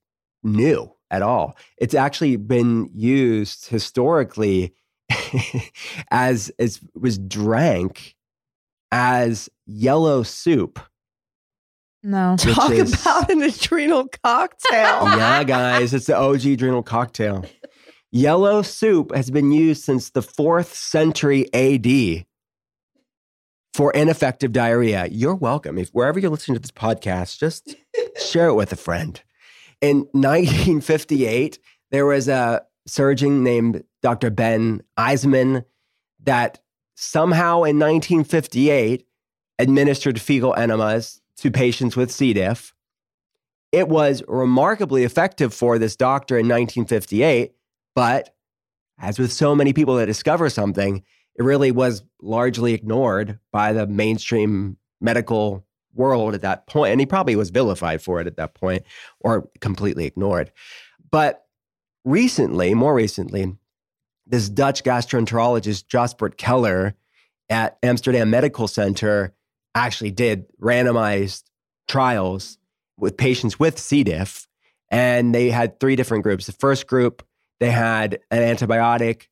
new at all. It's actually been used historically <laughs> as it was drank as yellow soup. No. Talk is- about an adrenal cocktail. <laughs> yeah, guys, it's the OG adrenal cocktail. Yellow soup has been used since the fourth century AD for ineffective diarrhea. You're welcome. If wherever you're listening to this podcast, just <laughs> share it with a friend. In 1958, there was a surgeon named Dr. Ben Eiseman that somehow in 1958 administered fecal enemas to patients with C. diff. It was remarkably effective for this doctor in 1958, but as with so many people that discover something, it really was largely ignored by the mainstream medical world at that point. And he probably was vilified for it at that point or completely ignored. But recently, more recently, this Dutch gastroenterologist, Jasper Keller at Amsterdam Medical Center actually did randomized trials with patients with C. diff. And they had three different groups. The first group, they had an antibiotic,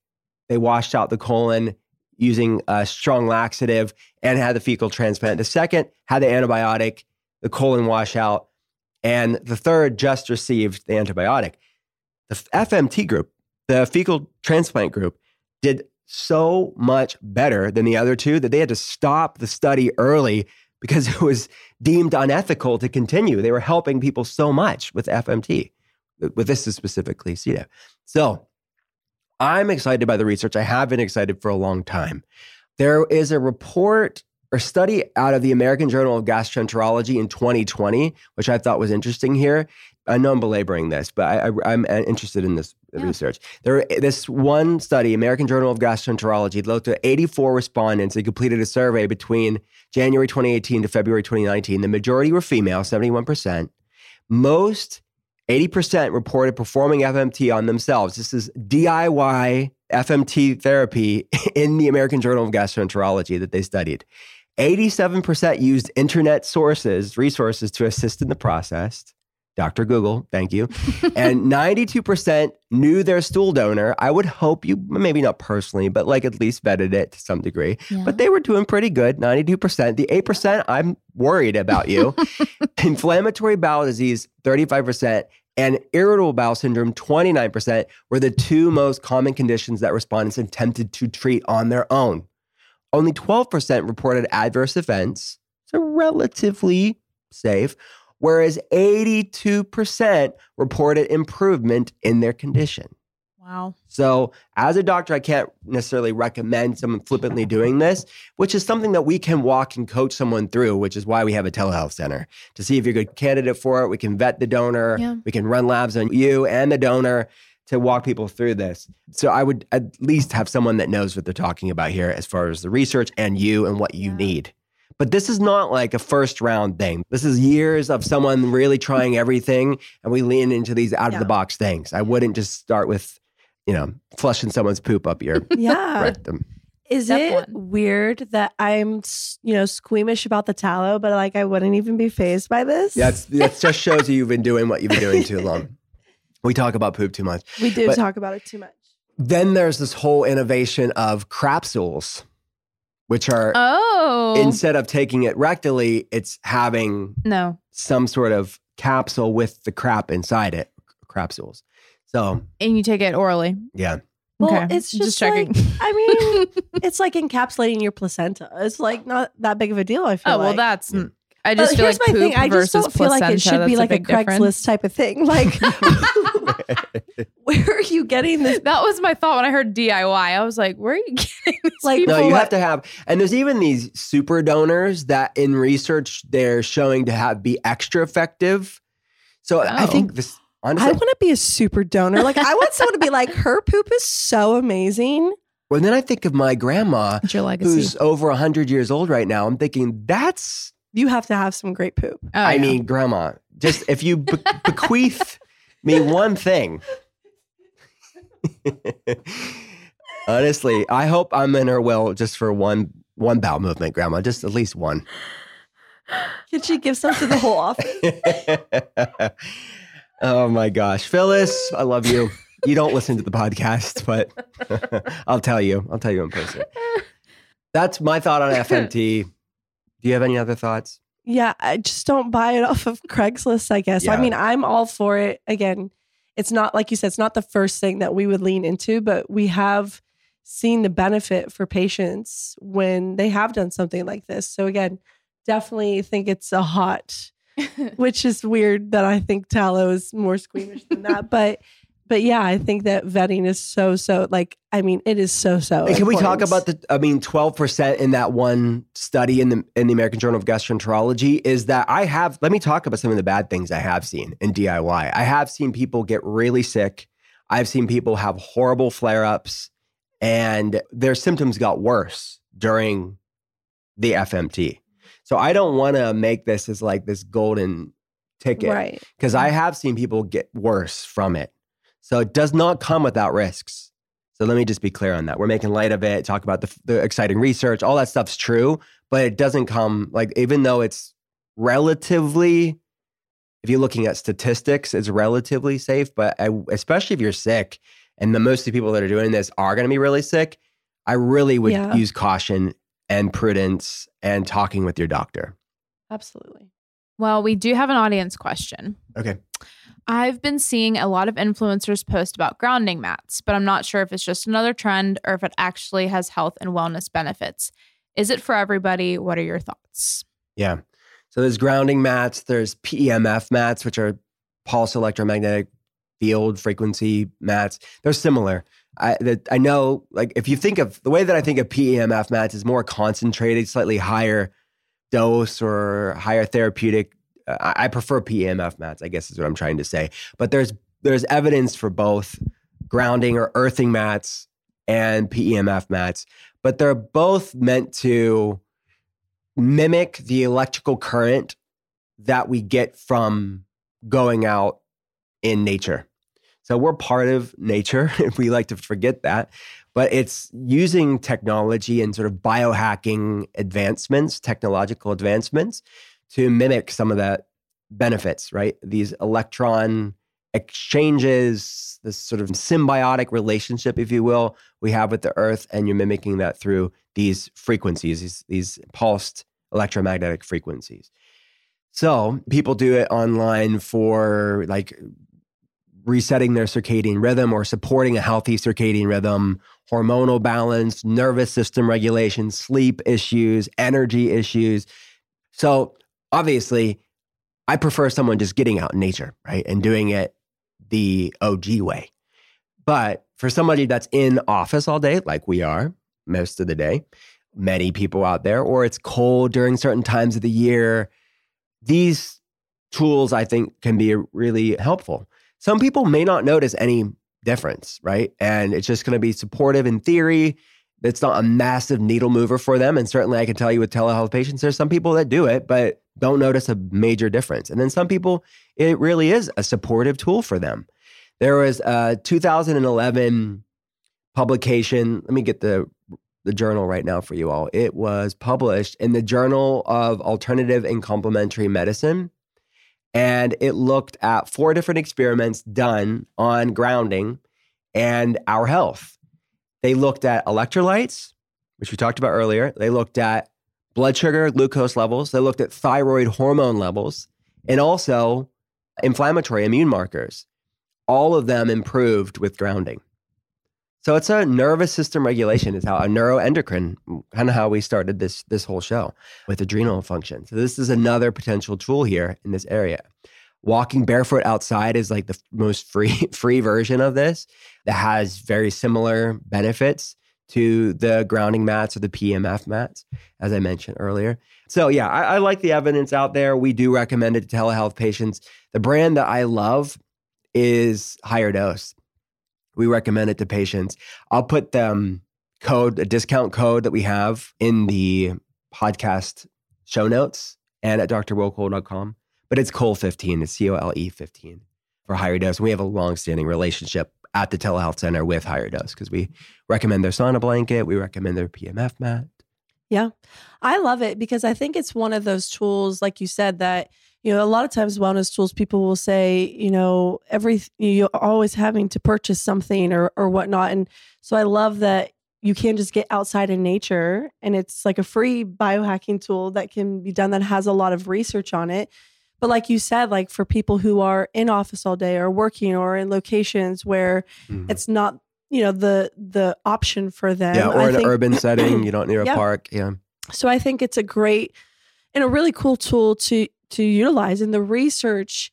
they washed out the colon using a strong laxative and had the fecal transplant. The second had the antibiotic, the colon washout, and the third just received the antibiotic. The FMT group, the fecal transplant group, did so much better than the other two that they had to stop the study early because <laughs> it was deemed unethical to continue. They were helping people so much with FMT, with this specifically. So I'm excited by the research. I have been excited for a long time. There is a report or study out of the American Journal of Gastroenterology in 2020, which I thought was interesting here. I know I'm belaboring this, but I, am uh, interested in this Yeah. research. There, this one study, American Journal of Gastroenterology, looked at 84 respondents and completed a survey between January 2018 to February 2019. The majority were female, 71%. Most 80% reported performing FMT on themselves. This is DIY FMT therapy <laughs> in the American Journal of Gastroenterology that they studied. 87% used internet sources, resources to assist in the process. Dr. Google, thank you. <laughs> and 92% knew their stool donor. I would hope you, maybe not personally, but like at least vetted it to some degree. But they were doing pretty good, 92%. The 8%, I'm worried about you. <laughs> Inflammatory bowel disease, 35%, and irritable bowel syndrome, 29%, were the two most common conditions that respondents attempted to treat on their own. Only 12% reported adverse events, so relatively safe, whereas 82% reported improvement in their condition. Wow. So, as a doctor, I can't necessarily recommend someone flippantly doing this, which is something that we can walk and coach someone through, which is why we have a telehealth center to see if you're a good candidate for it. We can vet the donor, Yeah. we can run labs on you and the donor to walk people through this. So, I would at least have someone that knows what they're talking about here as far as the research and you and what you Yeah. need. But this is not like a first round thing. This is years of someone really trying everything, and we lean into these out of the box things. I wouldn't just start with, you know, flushing someone's poop up your <laughs> Yeah. rectum. Is Step it one. weird that I'm, you know, squeamish about the tallow, but like I wouldn't even be fazed by this? Yeah, that just <laughs> shows you you've been doing what you've been doing too long. <laughs> We talk about poop too much. we do but- talk about it too much. Then there's this whole innovation of crapsules, which are Oh. instead of taking it rectally, it's having no. some sort of capsule with the crap inside it, crapsules. So And you take it orally. yeah, Well, okay. it's just, checking. like, I mean, <laughs> it's like encapsulating your placenta. It's like not that big of a deal. I feel oh, well, that's. Yeah. I But just feel here's like my poop thing. I just don't feel like it should be like a, big difference. Craigslist type of thing. Like, <laughs> <laughs> where are you getting this? That was my thought when I heard DIY. I was like, where are you <laughs> getting this? Like, people? no, you have to have, and there's even these super donors that in research they're showing to have be extra effective. So I Oh. think this honestly, I want to be a super donor. Like, I want someone to be like, her poop is so amazing. well, then I think of my grandma What's your legacy? who's over 100 years old right now. I'm thinking that's, You have to have some great poop. Oh, I yeah. mean, grandma, just if you be- <laughs> bequeath me one thing. <laughs> Honestly, I hope I'm in her will just for one one bowel movement, grandma, just at least one. Can she give some to the whole <laughs> office? oh my gosh. Phyllis, I love you. You don't listen to the podcast, but <laughs> I'll tell you. I'll tell you in person. That's my thought on FMT. Do you have any other thoughts? Yeah, I just don't buy it <laughs> off of Craigslist, I guess. I mean, I'm all for it. Again, it's not like you said, it's not the first thing that we would lean into, but we have seen the benefit for patients when they have done something like this. So again, definitely think it's a hot, <laughs> which is weird that I think tallow is more squeamish than that. <laughs> But but yeah, I think that vetting is so so like I mean, it is so so. And can we talk about the? I mean, twelve percent in that one study in the in the American Journal of Gastroenterology is that I have. Let me talk about some of the bad things I have seen in DIY. I have seen people get really sick. I've seen people have horrible flare ups, and their symptoms got worse during the FMT. So I don't want to make this as like this golden ticket right? because I mm. have seen people get worse from it. So it does not come without risks. So let me just be clear on that. We're making light of it, talk about the, the exciting research, all that stuff's true, but it doesn't come like, even though it's relatively, if you're looking at statistics, it's relatively safe, but I, especially if you're sick and the most of the people that are doing this are going to be really sick, I really would Yeah. use caution and prudence and talking with your doctor. Absolutely. well, we do have an audience question. Okay. I've been seeing a lot of influencers post about grounding mats, but I'm not sure if it's just another trend or if it actually has health and wellness benefits. Is it for everybody? What are your thoughts? Yeah. So there's grounding mats, there's PEMF mats, which are pulse electromagnetic field frequency mats. They're similar. I that I know, like if you think of the way that I think of PEMF mats is more concentrated, slightly higher dose or higher therapeutic. I, I prefer PEMF mats, I guess is what I'm trying to say. But there's there's evidence for both grounding or earthing mats and PEMF mats, but they're both meant to mimic the electrical current that we get from going out in nature. So we're part of nature. <laughs> If we like to forget that. But it's using technology and sort of biohacking advancements, technological advancements to mimic some of that benefits, right? These electron exchanges, this sort of symbiotic relationship, if you will, we have with the earth, and you're mimicking that through these frequencies, these, these pulsed electromagnetic frequencies. So people do it online for like resetting their circadian rhythm or supporting a healthy circadian rhythm, hormonal balance, nervous system regulation, sleep issues, energy issues. So, obviously, I prefer someone just getting out in nature, right? And doing it the OG way. But for somebody that's in office all day, like we are most of the day, many people out there, or it's cold during certain times of the year, these tools I think can be really helpful some people may not notice any difference, right? And it's just going to be supportive in theory. It's not a massive needle mover for them. And certainly, I can tell you with telehealth patients, there's some people that do it, but don't notice a major difference. And then some people, it really is a supportive tool for them. There was a 2011 publication. Let me get the the journal right now for you all. It was published in the Journal of Alternative and Complementary Medicine and it looked at four different experiments done on grounding and our health. They looked at electrolytes, which we talked about earlier. They looked at blood sugar, glucose levels. They looked at thyroid hormone levels and also inflammatory immune markers. All of them improved with grounding. So it's a nervous system regulation is how a neuroendocrine, kind of how we started this this whole show with adrenal function. So this is another potential tool here in this area. Walking barefoot outside is like the most free <laughs> free version of this that has very similar benefits to the grounding mats or the PMF mats, as I mentioned earlier. So yeah, I, I like the evidence out there. We do recommend it to telehealth patients. The brand that I love is Higher Dose we recommend it to patients. I'll put the um, code, a discount code that we have in the podcast show notes and at drwillcole.com. But it's Cole15, it's C O L E 15 for Higher Dose. And we have a long standing relationship at the telehealth center with Higher Dose because we recommend their sauna blanket, we recommend their PMF mat. Yeah. I love it because I think it's one of those tools, like you said, that you know, a lot of times wellness tools, people will say, you know, every you're always having to purchase something or or whatnot. And so I love that you can just get outside in nature and it's like a free biohacking tool that can be done that has a lot of research on it. But like you said, like for people who are in office all day or working or in locations where mm-hmm. it's not, you know, the the option for them. Yeah, or I in think, an urban <clears throat> setting, you don't near a park. Yeah. So I think it's a great and a really cool tool to to utilize. And the research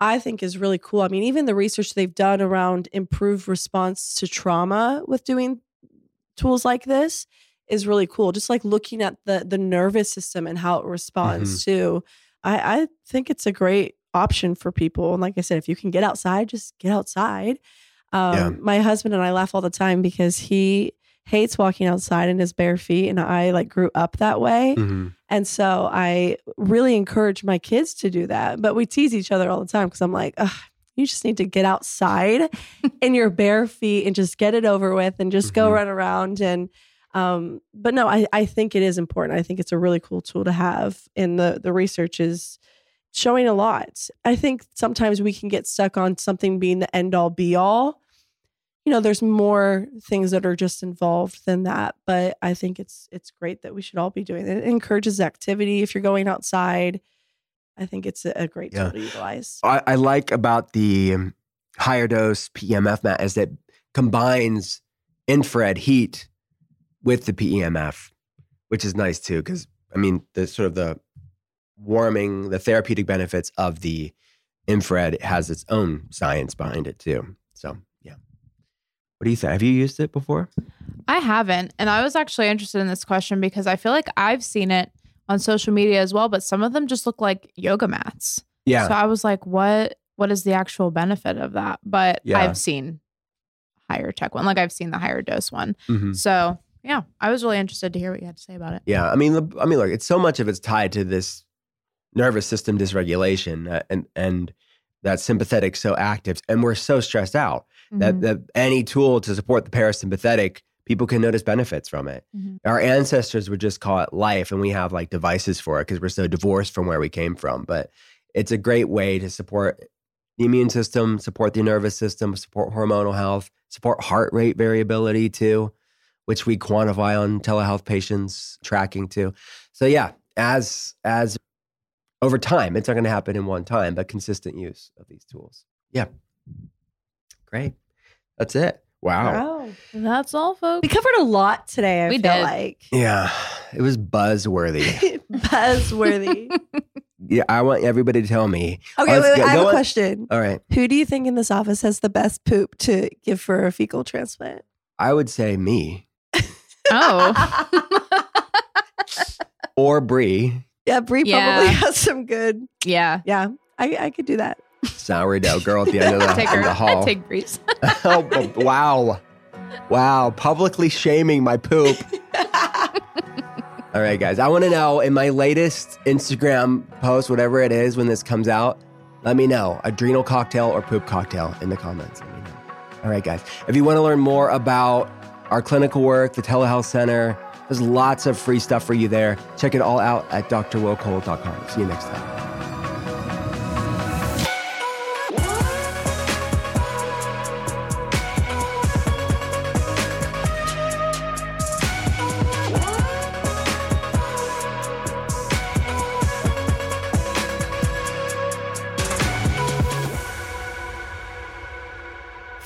I think is really cool. I mean, even the research they've done around improved response to trauma with doing tools like this is really cool. Just like looking at the the nervous system and how it responds mm-hmm. to. I, I think it's a great option for people. And like I said, if you can get outside, just get outside. Um, yeah. My husband and I laugh all the time because he hates walking outside in his bare feet and I like grew up that way. Mm-hmm. And so I really encourage my kids to do that. But we tease each other all the time because I'm like, you just need to get outside <laughs> in your bare feet and just get it over with and just mm-hmm. go run around and um but no I, I think it is important. I think it's a really cool tool to have and the the research is showing a lot. I think sometimes we can get stuck on something being the end all be all. You know there's more things that are just involved than that but i think it's it's great that we should all be doing it. It encourages activity if you're going outside. I think it's a, a great Yeah. tool to utilize. I, I like about the higher dose PEMF mat is that combines infrared heat with the PEMF, which is nice too. Because I mean, the sort of the warming, the therapeutic benefits of the infrared has its own science behind it too. So yeah, what do you think? Have you used it before? I haven't. And I was actually interested in this question because I feel like I've seen it on social media as well, but some of them just look like yoga mats. Yeah, So I was like, what what is the actual benefit of that? But Yeah. I've seen higher tech one. Like I've seen the higher dose one. Mhm. So yeah, I was really interested to hear what you had to say about it. Yeah, I mean, I mean, look, it's so much of it's tied to this nervous system dysregulation uh, and and that sympathetic so active, and we're so stressed out that Mhm. that any tool to support the parasympathetic, people can notice benefits from it. Mhm. Our ancestors would just call it life, and we have like devices for it because we're so divorced from where we came from. But it's a great way to support the immune system, support the nervous system, support hormonal health, support heart rate variability too, which we quantify on telehealth patients tracking too. So yeah, as as over time, it's not going to happen in one time, but consistent use of these tools. Yeah, great. That's it. Wow. Wow. That's all, folks. We covered a lot today, I We feel did. like. Yeah, it was buzzworthy. <laughs> Buzzworthy. <laughs> yeah, I want everybody to tell me. Okay, Let's wait, wait, go- I have a on. question. All right, Who do you think in this office has the best poop to give for a fecal transplant? I would say me Oh. <laughs> or Bree, yeah, Bree Yeah. probably <laughs> has some good. yeah. Yeah, I, I could do that. sourdough girl at the end of the, Take of her. the hall. I'd take Bree's. <laughs> oh, wow, wow, publicly shaming my poop. All right, guys, I want to know in my latest Instagram post, whatever it is when this comes out, let me know adrenal cocktail or poop cocktail in the comments. Let me know. All right, guys, if you want to learn more about our clinical work, the telehealth center, there's lots of free stuff for you there. Check it all out at drwillcole.com. See you next time.